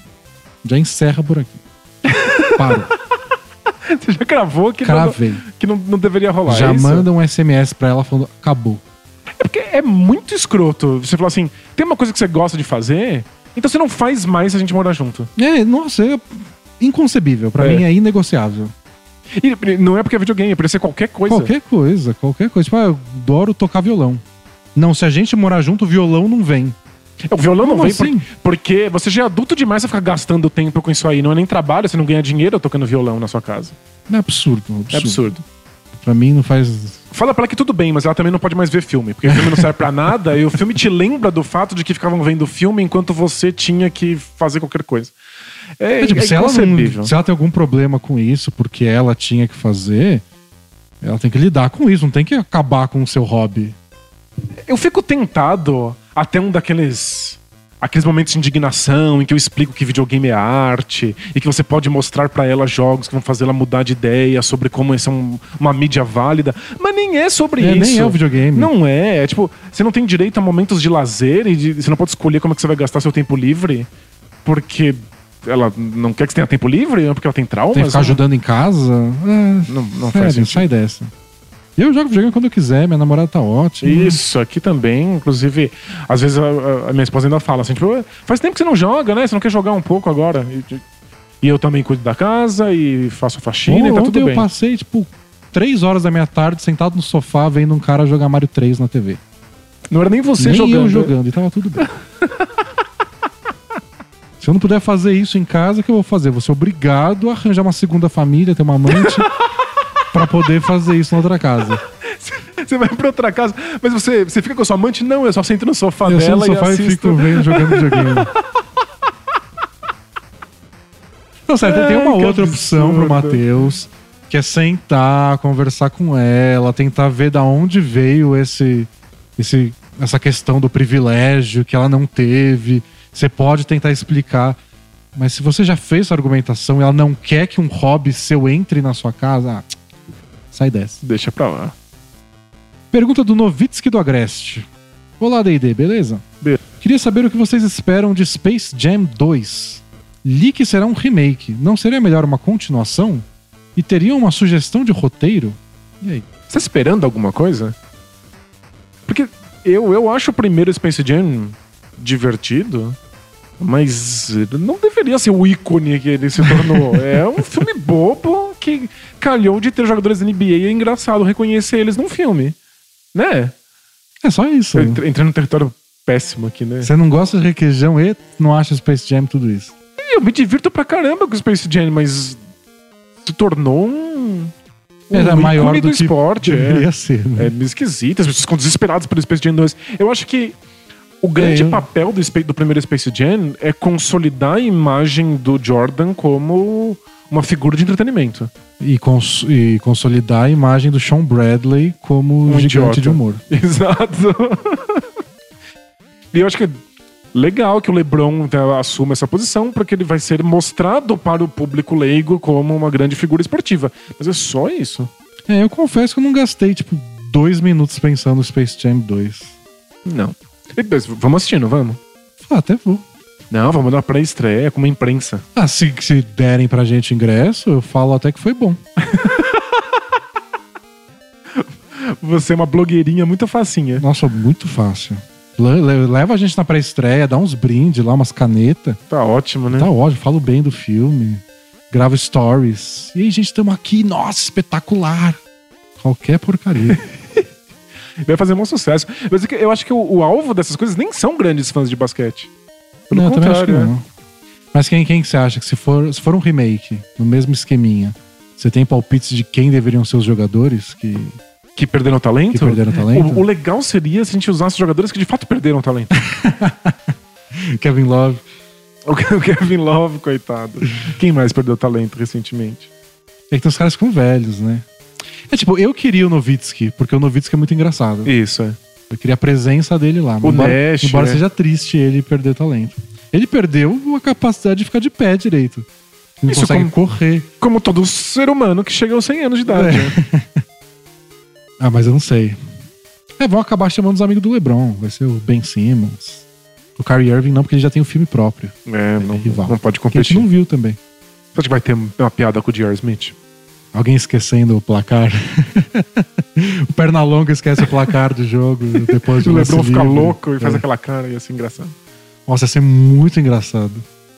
Já encerra por aqui. Paro. Você já cravou que, não, Cravei. que não, não deveria rolar. Já é manda um SMS pra ela falando, acabou. É porque é muito escroto. Você falar assim, tem uma coisa que você gosta de fazer, então você não faz mais se a gente morar junto. É, nossa, é inconcebível. Pra É. mim é inegociável. E não é porque é videogame, poderia ser qualquer coisa. Qualquer coisa, qualquer coisa. Tipo, ah, eu adoro tocar violão. Não, se a gente morar junto, o violão não vem. O violão não Como vem por- assim? porque você já é adulto demais pra ficar gastando tempo com isso aí. Não é nem trabalho, você não ganha dinheiro tocando violão na sua casa. É absurdo, absurdo. É absurdo. Pra mim não faz. Fala pra ela que tudo bem, mas ela também não pode mais ver filme, porque o filme não serve pra nada e o filme te lembra do fato de que ficavam vendo filme enquanto você tinha que fazer qualquer coisa. É, É, tipo, é se, ela não, se ela tem algum problema com isso, porque ela tinha que fazer, ela tem que lidar com isso, não tem que acabar com o seu hobby. Eu fico tentado até um daqueles. Aqueles momentos de indignação em que eu explico que videogame é arte e que você pode mostrar pra ela jogos que vão fazer ela mudar de ideia sobre como isso é um- uma mídia válida. Mas nem é sobre É, isso. nem é o videogame. Não é. É tipo, você não tem direito a momentos de lazer e de- você não pode escolher como é que você vai gastar seu tempo livre porque ela não quer que você tenha tempo livre ou porque ela tem traumas. Tem que ficar ajudando em casa. É, Não, não faz sério, sentido. sai dessa. Eu jogo videogame quando eu quiser, minha namorada tá ótima. Isso, aqui também, inclusive, às vezes a, a- minha esposa ainda fala assim, tipo, "Ué, faz tempo que você não joga, né? Você não quer jogar um pouco agora? E, e- eu também cuido da casa e faço a faxina e tá tudo eu bem. passei, tipo, três horas da minha tarde sentado no sofá vendo um cara jogar Mario 3 na TV. Não era nem você Nem jogando. eu jogando, e tava tudo bem. Se eu não puder fazer isso em casa, o que eu vou fazer? Vou ser obrigado a arranjar uma segunda família, ter uma amante, pra poder fazer isso na outra casa. Você vai pra outra casa, mas você, você fica com a sua amante? Não, eu só sento no sofá eu sento dela no sofá e assisto. fico vendo, jogando videogame. Não, sério, tem uma outra opção pro absurdo. Matheus, que é sentar, conversar com ela, tentar ver da onde veio esse, esse, essa questão do privilégio que ela não teve. Você pode tentar explicar. Mas se você já fez essa argumentação e ela não quer que um hobby seu entre na sua casa, ah, sai dessa. Deixa pra lá. Pergunta do Novitsky do Agreste. Olá, D&D, beleza? Be- Queria saber o que vocês esperam de Space Jam 2. Li que será um remake. Não seria melhor uma continuação? E teriam uma sugestão de roteiro? E aí? Você tá esperando alguma coisa? Porque eu, eu acho o primeiro Space Jam divertido, mas não deveria ser o ícone que ele se tornou. é um filme bobo que calhou de ter jogadores da NBA e é engraçado reconhecer eles num filme. Né? É só isso. Eu entre- entrei num território péssimo aqui, né? Você não gosta de requeijão e não acha Space Jam tudo isso. Eu me divirto pra caramba com o Space Jam, mas se tornou um. um Era maior do, do que esporte. deveria É. ser. Né? É esquisito, as pessoas ficam desesperadas pelo Space Jam 2. Eu acho que o grande É, papel do, do primeiro Space Jam é consolidar a imagem do Jordan como uma figura de entretenimento. E, cons- e consolidar a imagem do Sean Bradley como Um gigante idiota. de humor. Exato. e eu acho que é legal que o LeBron tá, assuma essa posição, porque ele vai ser mostrado para o público leigo como uma grande figura esportiva. Mas é só isso. É, eu confesso que eu não gastei, tipo, dois minutos pensando no Space Jam 2. Não. Vamos assistindo, vamos? Ah, até vou. Não, vamos dar pré-estreia com uma imprensa. Ah, se, se derem pra gente ingresso, eu falo até que foi bom. Você é uma blogueirinha muito facinha. Nossa, muito fácil. Le- le- Leva a gente na pré-estreia, dá uns brindes lá, umas canetas. Tá ótimo, né? Tá ótimo, falo bem do filme. Gravo stories. E aí, gente, estamos aqui. Nossa, espetacular. Qualquer porcaria. Vai fazer um sucesso. Mas é eu acho que o, o alvo dessas coisas nem são grandes fãs de basquete. Pelo não, eu também acho que contrário, né? não. Mas quem, quem que você acha que se for, se for um remake, no mesmo esqueminha, você tem palpites de quem deveriam ser os jogadores que, Que perderam talento? que perderam talento? O, o legal seria se a gente usasse jogadores que de fato perderam talento. Kevin Love. o Kevin Love, coitado. Quem mais perdeu talento recentemente? É que tem os caras ficam velhos, né? É tipo, eu queria o Novitsky, porque o Novitsky é muito engraçado. Isso, é. Eu queria a presença dele lá. O embora Nash, embora é. seja triste ele perder talento. Ele perdeu a capacidade de ficar de pé direito. Ele Isso consegue como- correr. Como todo ser humano que chega aos 100 anos de idade. É. né? Ah, mas eu não sei. É, vão acabar chamando os amigos do LeBron. Vai ser o Ben Simmons. O Kyrie Irving não, porque ele já tem um filme próprio. É, não, rival. não pode Que a gente competir. não viu também. Acha que vai ter uma piada com o J.R. Smith? Alguém esquecendo o placar. o Pernalonga esquece o placar do jogo depois de o LeBron fica livre. louco e faz É. aquela cara e assim, engraçado. Nossa, ia ser muito engraçado.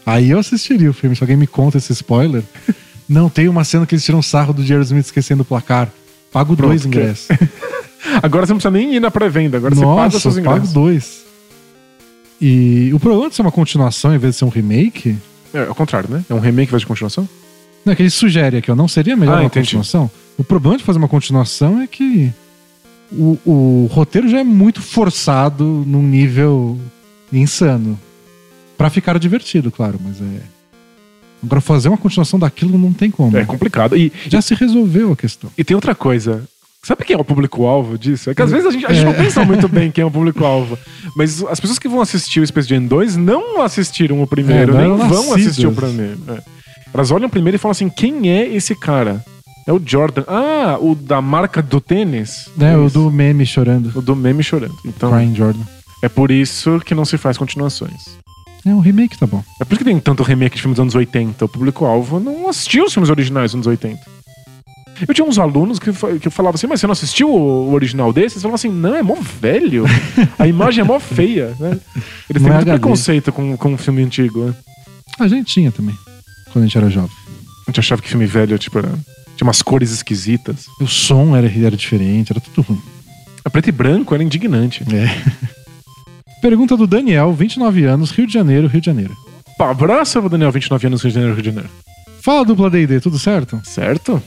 Aí eu assistiria o filme. Se alguém me conta esse spoiler. Não, tem uma cena que eles tiram sarro do Jerry Smith esquecendo o placar. Pago Pronto, dois que- ingressos. Agora você não precisa nem ir na pré-venda, agora você paga Nossa, seus eu pago ingressos. dois. E o problema de ser uma continuação em vez de ser um remake É, ao contrário, né? É um remake em vez de continuação? Não, é que ele sugere aqui, ó. Não seria melhor Ah, uma entendi. continuação? O problema de fazer uma continuação é que o, o roteiro já é muito forçado num nível insano. Pra ficar divertido, claro, mas é. Agora fazer uma continuação daquilo não tem como. É complicado. E, Já se resolveu a questão. e tem outra coisa. Sabe quem é o público-alvo disso? É que às vezes a gente, a gente não É. pensa muito bem quem é o público-alvo. Mas as pessoas que vão assistir o Space Jam 2 não assistiram o primeiro, É, nem vão assistir o primeiro. É. Elas olham primeiro e falam assim: quem é esse cara? É o Jordan. Ah, o da marca do tênis? Né, É o do meme chorando. O do meme chorando. Então, Crying Jordan. é por isso que não se faz continuações. É, um remake tá bom. É por isso que tem tanto remake de filmes dos anos 80. O público-alvo não assistiu os filmes originais dos anos 80. Eu tinha uns alunos que, que falavam assim, mas você não assistiu o o original desse? Eles falavam assim, não, é mó velho. A imagem é mó feia, né? Eles têm é muito HD. preconceito com, com um filme antigo, né? A gente tinha também. Quando a gente era jovem. A gente achava que filme velho, tipo, era- tinha umas cores esquisitas. O som era, era diferente, era tudo ruim. A preto e branco era indignante. Pergunta do Daniel, 29 anos, Rio de Janeiro, Rio de Janeiro. Pá, abraço Daniel, 29 anos, Rio de Janeiro, Rio de Janeiro. Fala dupla D&D, tudo certo? Certo?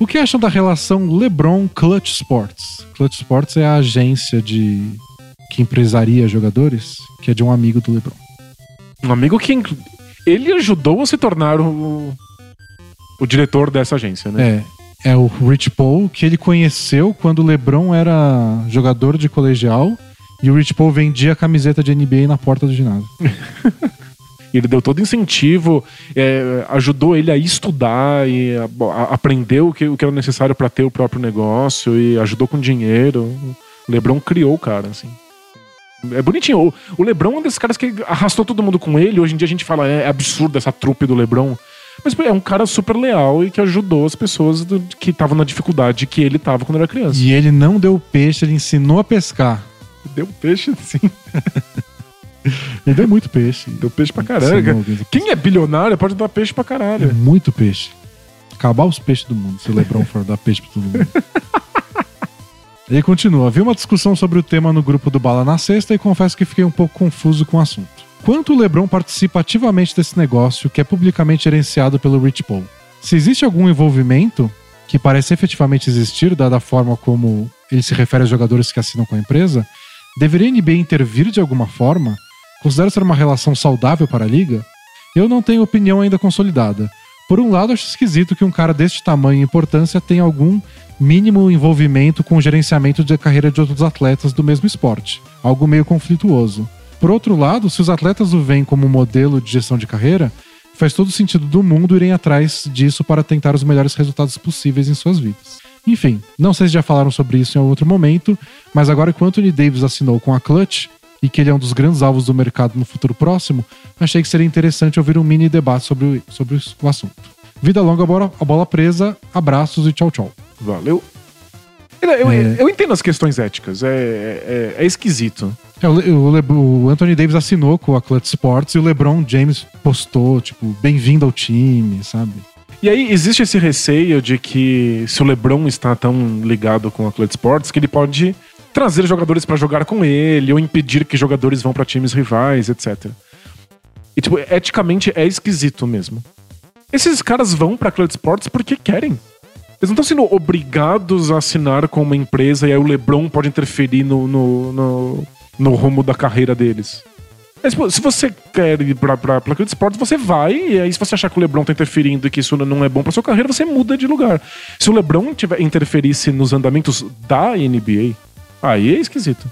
O que acham da relação LeBron Clutch Sports? Clutch Sports é a agência de que empresaria jogadores, que é de um amigo do LeBron. Um amigo que ele ajudou a se tornar o, o diretor dessa agência, né? É, é o Rich Paul que ele conheceu quando o LeBron era jogador de colegial e o Rich Paul vendia camiseta de NBA na porta do ginásio. Ele deu todo incentivo, é, ajudou ele a estudar e a, a- aprender o que, o que era necessário para ter o próprio negócio e ajudou com dinheiro. O Lebron criou o cara, assim. É bonitinho. O, o Lebron é um desses caras que arrastou todo mundo com ele. Hoje em dia a gente fala, é, absurdo essa trupe do Lebron. Mas é um cara super leal e que ajudou as pessoas do- que estavam na dificuldade que ele tava quando era criança. E ele não deu peixe, ele ensinou a pescar. Deu peixe, sim. Ele deu muito peixe. Deu peixe pra caralho. Quem é bilionário pode dar peixe pra caralho. Muito peixe. Acabar os peixes do mundo, se o Lebron for dar peixe pra todo mundo. Ele continua. Vi uma discussão sobre o tema no grupo do Bala na sexta e confesso que fiquei um pouco confuso com o assunto. Quanto o Lebron participa ativamente desse negócio que é publicamente gerenciado pelo Rich Paul? Se existe algum envolvimento que parece efetivamente existir, dada a forma como ele se refere aos jogadores que assinam com a empresa, deveria a NBA intervir de alguma forma? Considera ser uma relação saudável para a liga? Eu não tenho opinião ainda consolidada. Por um lado, acho esquisito que um cara deste tamanho e importância tenha algum mínimo envolvimento com o gerenciamento da carreira de outros atletas do mesmo esporte, algo meio conflituoso. Por outro lado, se os atletas o veem como modelo de gestão de carreira, faz todo sentido do mundo irem atrás disso para tentar os melhores resultados possíveis em suas vidas. Enfim, não sei se já falaram sobre isso em outro momento, mas agora que o Anthony Davis assinou com a Clutch e que ele é um dos grandes alvos do mercado no futuro próximo, achei que seria interessante ouvir um mini debate sobre, o- sobre o assunto. Vida longa, a bola presa, abraços e tchau tchau. Valeu. Eu, eu- É. eu entendo as questões éticas, é, é, é esquisito. É, o, Le- o Anthony Davis assinou com a Clutch Sports e o LeBron James postou, tipo, bem-vindo ao time, sabe? E aí existe esse receio de que se o LeBron está tão ligado com a Clutch Sports, que ele pode trazer jogadores pra jogar com ele ou impedir que jogadores vão pra times rivais, etc. E tipo, eticamente é esquisito mesmo. Esses caras vão pra Clutch Sports porque querem. Eles não estão sendo obrigados a assinar com uma empresa e aí o LeBron pode interferir no, no, no, no rumo da carreira deles. Se você quer ir pra, pra, pra Clutch Sports, você vai, e aí se você achar que o LeBron tá interferindo e que isso não é bom pra sua carreira, você muda de lugar. Se o LeBron tiver, interferisse nos andamentos da NBA, aí é esquisito.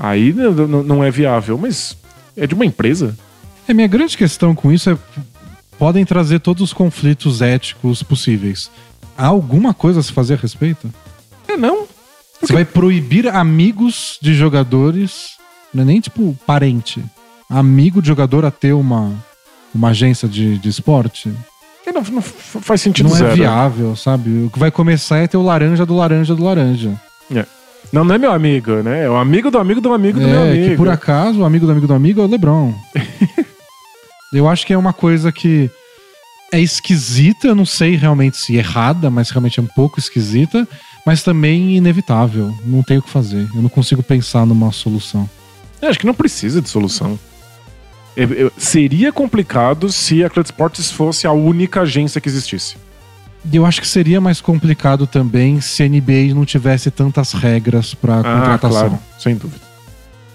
Aí não é viável, mas é de uma empresa. É, minha grande questão com isso é. Podem trazer todos os conflitos éticos possíveis. Há alguma coisa a se fazer a respeito? É não. Você vai proibir amigos de jogadores, não é nem tipo parente, amigo de jogador a ter uma, uma agência de, de esporte? É, não, não faz sentido não zero. é viável, sabe? O que vai começar é ter o laranja do laranja do laranja. É. Não, não é meu amigo, né? É o amigo do amigo do amigo do meu É, amigo. que por acaso o amigo do amigo do amigo é o LeBron. eu acho que é uma coisa que é esquisita, eu não sei realmente se errada, mas realmente é um pouco esquisita, mas também inevitável. Não tem o que fazer. Eu não consigo pensar numa solução. Eu acho que não precisa de solução. Eu- eu- seria complicado se a Clutch Sports fosse a única agência que existisse. Eu acho que seria mais complicado também se a NBA não tivesse tantas regras para Ah, contratação. claro, sem dúvida.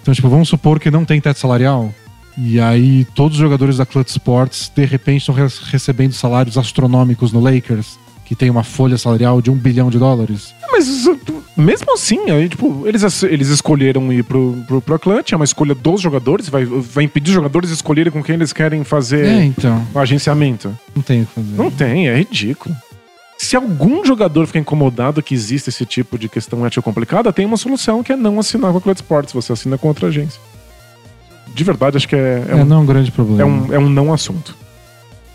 Então, tipo, vamos supor que não tem teto salarial. E aí, todos os jogadores da Clutch Sports, de repente, estão re- recebendo salários astronômicos no Lakers, que tem uma folha salarial de um bilhão de dólares. Mas isso- mesmo assim, aí, tipo, eles, es- eles escolheram ir pro, pro, pro Clutch, é uma escolha dos jogadores, vai, vai impedir os jogadores de escolherem com quem eles querem fazer É, então, o agenciamento. não tem o que fazer. Não tem, é ridículo. Se algum jogador ficar incomodado que existe esse tipo de questão ética complicada, tem uma solução que é não assinar com a Clutch Sports, você assina com outra agência. De verdade, acho que é, é É, um, não é um grande problema. é, um, é um não assunto.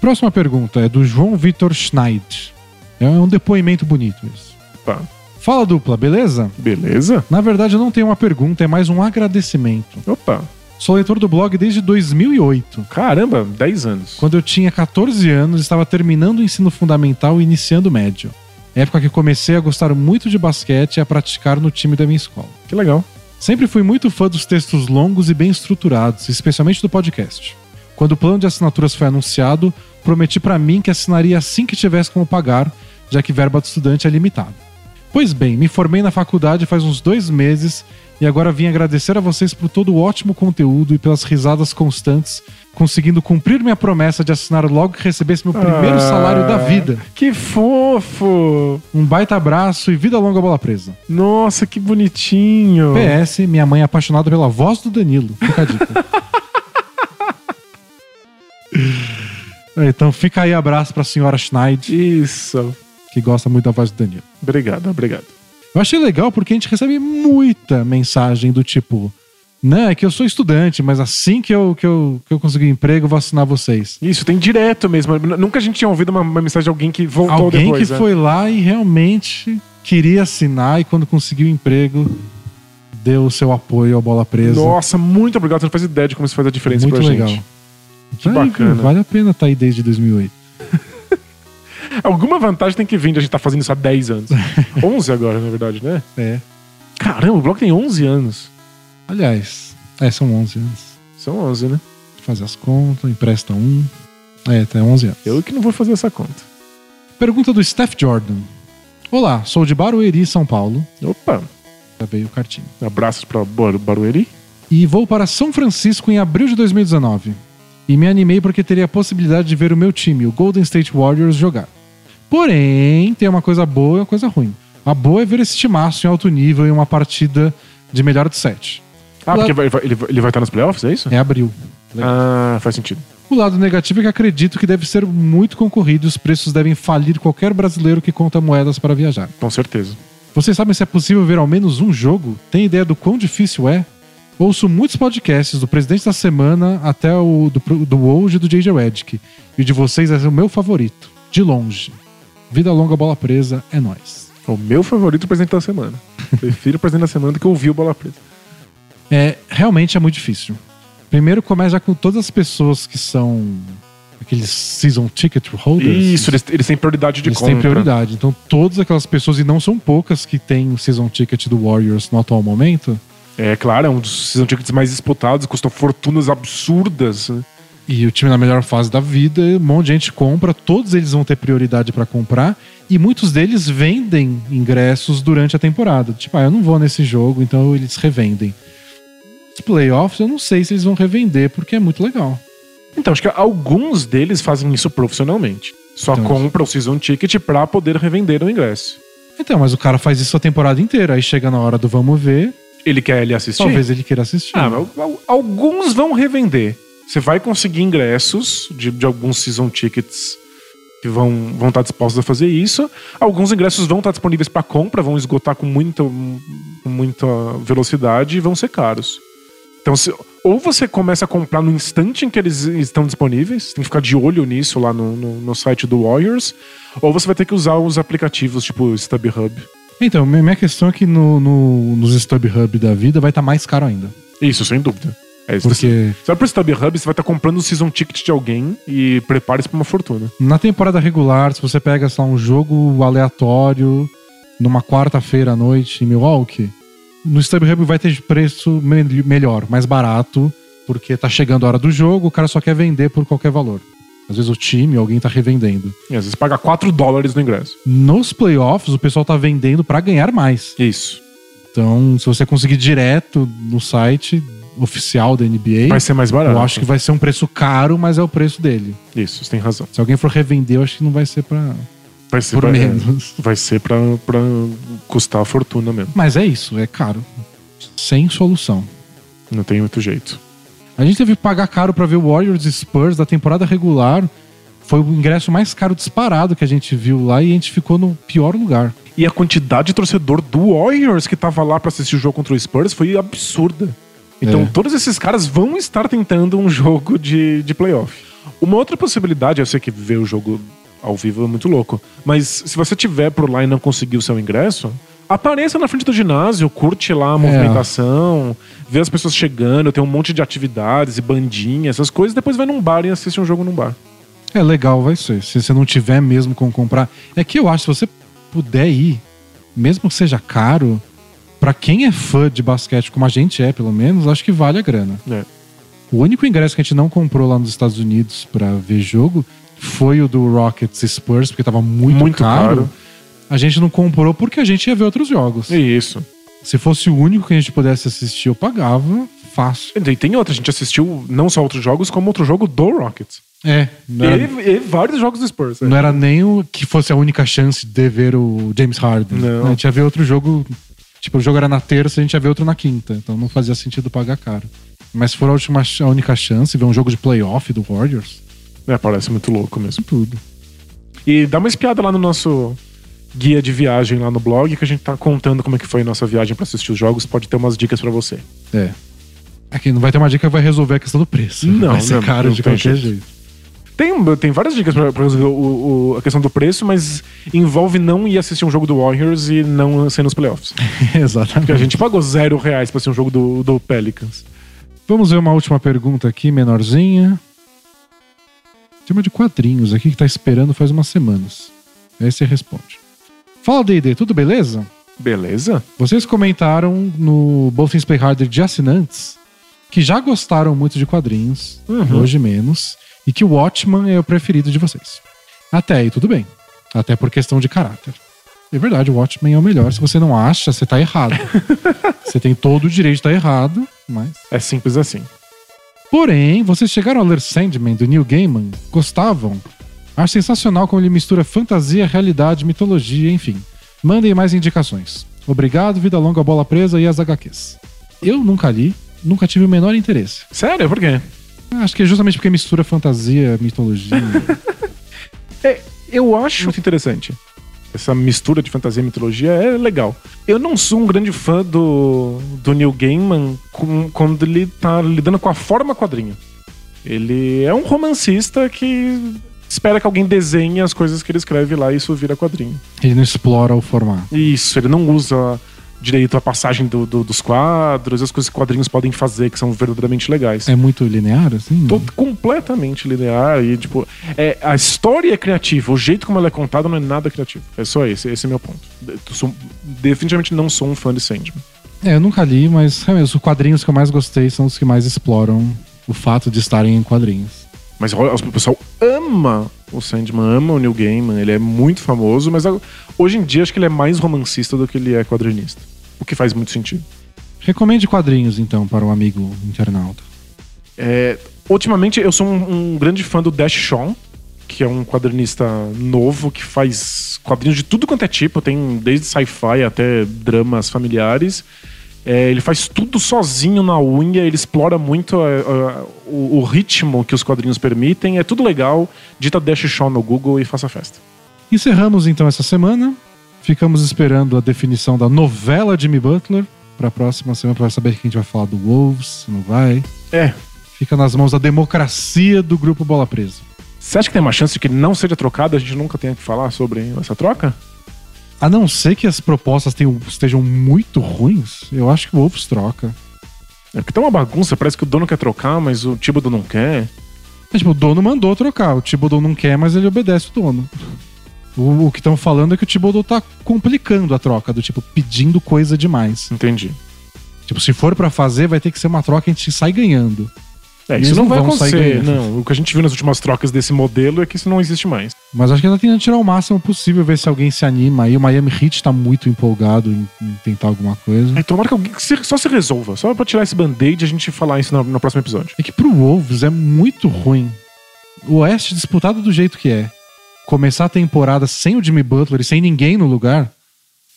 Próxima pergunta é do João Vitor Schneid. É um depoimento bonito isso. Tá. Fala dupla, beleza? Beleza? Na verdade, eu não tenho uma pergunta, é mais um agradecimento. Opa. Sou leitor do blog desde 2008. Caramba, 10 anos. Quando eu tinha 14 anos, estava terminando o ensino fundamental e iniciando o médio. Época que comecei a gostar muito de basquete e a praticar no time da minha escola. Que legal. Sempre fui muito fã dos textos longos e bem estruturados, especialmente do podcast. Quando o plano de assinaturas foi anunciado, prometi pra mim que assinaria assim que tivesse como pagar, já que verba do estudante é limitada. Pois bem, me formei na faculdade faz uns dois meses e agora vim agradecer a vocês por todo o ótimo conteúdo e pelas risadas constantes, conseguindo cumprir minha promessa de assinar logo que recebesse meu primeiro Ah, salário da vida. Que fofo! Um baita abraço e vida longa bola presa. Nossa, que bonitinho. PS, minha mãe é apaixonada pela voz do Danilo. Fica a dica. então fica aí abraço pra senhora Schneid, Isso. que gosta muito da voz do Danilo. Obrigado, obrigado. Eu achei legal porque a gente recebe muita mensagem do tipo: Não, é que eu sou estudante, mas assim que eu, que eu, que eu conseguir emprego, eu vou assinar vocês. Isso, tem direto mesmo. Nunca a gente tinha ouvido uma, uma mensagem de alguém que voltou Alguém depois. que né? foi lá e realmente queria assinar e quando conseguiu o emprego, deu o seu apoio à bola presa. Nossa, muito obrigado. Você não faz ideia de como isso faz a diferença Muito pra legal. gente. Que bacana. Vale a pena estar aí desde 2008. Alguma vantagem tem que vir de a gente estar fazendo isso há 10 anos. 11 agora, na verdade, né? É. Caramba, o bloco tem 11 anos. Aliás, é, são 11 anos. São 11, né? Fazer as contas, empresta um. É, tem 11 anos. Eu que não vou fazer essa conta. Pergunta do Steph Jordan. Olá, sou de Barueri, São Paulo. Opa, Já veio o cartinho. abraços pra Bar- Barueri. E vou para São Francisco em abril de 2019. E me animei porque teria a possibilidade de ver o meu time, o Golden State Warriors, jogar. Porém, tem uma coisa boa e uma coisa ruim. A boa é ver esse timaço em alto nível em uma partida de melhor de sete. Ah, Lá- porque vai- vai- ele, vai- ele vai estar nos playoffs, é isso? É abril. Ah, faz sentido. O lado negativo é que acredito que deve ser muito concorrido e os preços devem falir qualquer brasileiro que conta moedas para viajar. Com certeza. Vocês sabem se é possível ver ao menos um jogo? Tem ideia do quão difícil é? Ouço muitos podcasts, do Presidente da Semana até o do, do Woj e do JJ Redick. E de vocês é o meu favorito, de longe. Vida longa, bola presa, é nóis. O meu favorito presente da semana. Prefiro o presente da semana do que ouvir o Bola Preta. É, realmente é muito difícil. Primeiro começa já com todas as pessoas que são aqueles season ticket holders. Isso, eles, eles têm prioridade de Eles compra. têm prioridade. Então, todas aquelas pessoas, e não são poucas que têm o season ticket do Warriors no atual momento, É claro, é um dos season tickets mais disputados, custam fortunas absurdas. né? E o time na melhor fase da vida, um monte de gente compra, todos eles vão ter prioridade pra comprar, e muitos deles vendem ingressos durante a temporada. Tipo, ah, eu não vou nesse jogo, então eles revendem. Os playoffs, eu não sei se eles vão revender, porque é muito legal. Então, acho que alguns deles fazem isso profissionalmente. Só Então, compra o season ticket pra poder revender o ingresso. Então, mas o cara faz isso a temporada inteira, aí chega na hora do vamos ver, Ele quer ele assistir? talvez ele queira assistir. Ah, mas al- alguns vão revender. Você vai conseguir ingressos de, de alguns season tickets que vão, vão estar dispostos a fazer isso. Alguns ingressos vão estar disponíveis para compra, vão esgotar com muita, com muita velocidade e vão ser caros. Então, se- ou você começa a comprar no instante em que eles estão disponíveis, tem que ficar de olho nisso lá no, no, no site do Warriors, ou você vai ter que usar os aplicativos tipo StubHub. Então, minha questão é que no, no- nos StubHub da vida vai estar mais caro ainda. Isso, sem dúvida. É isso. Porque Você vai pro StubHub, você vai estar comprando o season ticket de alguém e prepare-se pra uma fortuna. na temporada regular, se você pega, sei lá, um jogo aleatório numa quarta-feira à noite em Milwaukee, no StubHub vai ter preço me- melhor, mais barato, porque tá chegando a hora do jogo, o cara só quer vender por qualquer valor. Às vezes o time, alguém tá revendendo. E às vezes paga 4 dólares no ingresso. Nos playoffs, o pessoal tá vendendo pra ganhar mais. Isso. Então, se você conseguir direto no site oficial da NBA, Vai ser mais barato. eu acho que vai ser um preço caro, mas é o preço dele. Isso, você tem razão. Se alguém for revender, eu acho que não vai ser pra. Vai ser, Por menos. é, vai ser pra, pra custar a fortuna mesmo. Mas é isso, é caro. Sem solução. Não tem muito jeito. A gente teve que pagar caro pra ver o Warriors e Spurs da temporada regular. Foi o ingresso mais caro disparado que a gente viu lá e a gente ficou no pior lugar. E a quantidade de torcedor do Warriors que tava lá pra assistir o jogo contra o Spurs foi absurda. Então É. todos esses caras vão estar tentando um jogo de, de playoff. Uma outra possibilidade, eu sei que ver o jogo ao vivo é muito louco, mas se você tiver por lá e não conseguir o seu ingresso, Apareça na frente do ginásio, curte lá a movimentação, vê as pessoas chegando, tem um monte de atividades e bandinhas, essas coisas, depois vai num bar e assiste um jogo num bar. É legal, vai ser. Se você não tiver mesmo como comprar. É que eu acho, se você puder ir, mesmo que seja caro, pra quem é fã de basquete, como a gente é, pelo menos, acho que vale a grana. É. O único ingresso que a gente não comprou lá nos Estados Unidos pra ver jogo foi o do Rockets Spurs, porque tava muito, Muito caro. caro. A gente não comprou porque a gente ia ver outros jogos. É isso. Se fosse o único que a gente pudesse assistir, eu pagava fácil. E tem outra, a gente assistiu não só outros jogos, como outro jogo do Rockets. É, era, E, e vários jogos do Spurs. é. não era nem o que fosse a única chance de ver o James Harden. Não. A gente ia ver outro jogo. Tipo, o jogo era na terça, a gente ia ver outro na quinta. Então não fazia sentido pagar caro. Mas se for a, última, a única chance, ver um jogo de playoff do Warriors, É, parece muito louco mesmo. tudo. E dá uma espiada lá no nosso guia de viagem lá no blog, que a gente tá contando como é que foi a nossa viagem pra assistir os jogos. Pode ter umas dicas pra você. É. Aqui não vai ter uma dica que vai resolver a questão do preço. Não, vai ser não, caro não de qualquer jeito. jeito. Tem, tem várias dicas pra, pra resolver o- o- a questão do preço, mas envolve não ir assistir um jogo do Warriors e não ser nos playoffs. Exatamente. Porque a gente pagou zero reais pra assistir um jogo do, do Pelicans. Vamos ver uma última pergunta aqui, menorzinha. Tem uma de quadrinhos aqui que tá esperando faz umas semanas. Aí você responde. Fala, D&D, tudo beleza? Beleza? Vocês comentaram no Both Things Play Harder de assinantes que já gostaram muito de quadrinhos, Uhum. hoje menos, e que o Watchman é o preferido de vocês. Até aí tudo bem. Até por questão de caráter. É verdade, o Watchmen é o melhor. Se você não acha, você tá errado. você tem todo o direito de estar errado, mas. É simples assim. Porém, vocês chegaram a ler Sandman do Neil Gaiman? Gostavam? Acho sensacional como ele mistura fantasia, realidade, mitologia, enfim. Mandem mais indicações. Obrigado, vida longa, bola presa e as HQs. Eu nunca li, nunca tive o menor interesse. Sério? Por quê? Acho que é justamente porque mistura fantasia, mitologia. É, eu acho muito interessante. Essa mistura de fantasia e mitologia é legal. Eu não sou um grande fã do, do Neil Gaiman com- quando ele tá lidando com a forma quadrinho. Ele é um romancista que espera que alguém desenhe as coisas que ele escreve lá e isso vira quadrinho. ele não explora o formato. Isso, ele não usa direito a passagem do- do- dos quadros, as coisas que quadrinhos podem fazer que são verdadeiramente legais. É muito linear, assim? Tô completamente linear e, tipo, é, a história é criativa, o jeito como ela é contada não é nada criativo. É só esse, esse é meu ponto. Sou- definitivamente não sou um fã de Sandman. É, eu nunca li, mas é, os quadrinhos que eu mais gostei são os que mais exploram o fato de estarem em quadrinhos. Mas olha, o pessoal ama o Sandman, ama o Neil Gaiman, ele é muito famoso, mas hoje em dia acho que ele é mais romancista do que ele é quadrinista. O que faz muito sentido. Recomende quadrinhos, então, para o amigo internauta. É, ultimamente eu sou um, um grande fã do Dash Shawn, que é um quadrinista novo que faz quadrinhos de tudo quanto é tipo, tem desde sci-fi até dramas familiares. É, ele faz tudo sozinho na unha, ele explora muito é, é, o, o ritmo que os quadrinhos permitem. É tudo legal. Dita Dash Shawn no Google e faça festa. Encerramos então essa semana. Ficamos esperando a definição da novela Jimmy Butler para a próxima semana para saber que a gente vai falar do Wolves, não vai. É. Fica nas mãos da democracia do grupo Bola Presa. Você acha que tem uma chance de que ele não seja trocado? A gente nunca tenha que falar sobre essa troca? A não ser que as propostas tenham- estejam muito ruins, eu acho que o Wolves troca. É porque tá uma bagunça, parece que o dono quer trocar, mas o Thibodeau não quer. É, tipo, o dono mandou trocar, o Thibodeau não quer, mas ele obedece o dono. O, o que estão falando é que o Thibodeau tá complicando a troca, do tipo, pedindo coisa demais. Entendi. Tipo, se for pra fazer, vai ter que ser uma troca que a gente sai ganhando. É, isso não não vai acontecer. Não, o que a gente viu nas últimas trocas desse modelo é que isso não existe mais. Mas acho que ele tá tentando tirar o máximo possível, ver se alguém se anima aí. O Miami Heat tá muito empolgado em, em tentar alguma coisa. Aí tomara que alguém que se- só se resolva. Só pra tirar esse band-aid e a gente falar isso no, no próximo episódio. É que pro Wolves é muito ruim. O Oeste disputado do jeito que é. Começar a temporada sem o Jimmy Butler e sem ninguém no lugar,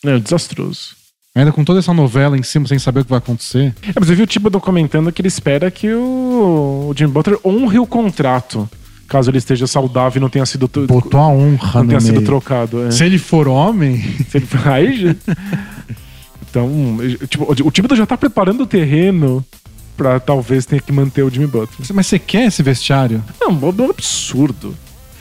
É desastroso. ainda com toda essa novela em cima, sem saber o que vai acontecer. É, mas eu vi o Thibodeau comentando que ele espera que o, o Jimmy Butler honre o contrato. Caso ele esteja saudável e não tenha sido, Botou a honra não tenha sido meio. trocado. é. Se ele for homem, Se ele- Aí já- Então, tipo, o Thibodeau já tá preparando o terreno pra talvez tenha que manter o Jimmy Butler. mas você quer esse vestiário? Não, é um absurdo.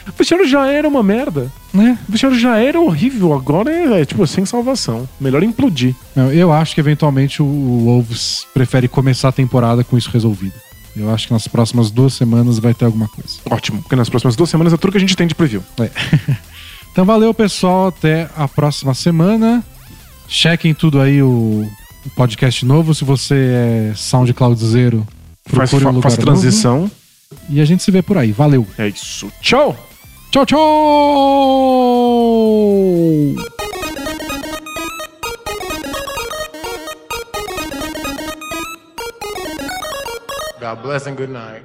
O vestiário já era uma merda. né? O vestiário já era horrível, agora é, é, tipo sem salvação. Melhor implodir. Não, Eu acho que eventualmente o, Wolves prefere começar a temporada com isso resolvido. Eu acho que nas próximas duas semanas vai ter alguma coisa. Ótimo, porque nas próximas duas semanas é tudo que a gente tem de preview. É. então valeu, pessoal. Até a próxima semana. Chequem tudo aí o, podcast novo. Se você é SoundCloud Zero, Faz, procure um fa lugar faz novo. transição. E a gente se vê por aí. Valeu. É isso. Tchau! Tchau, tchau! God bless and good night.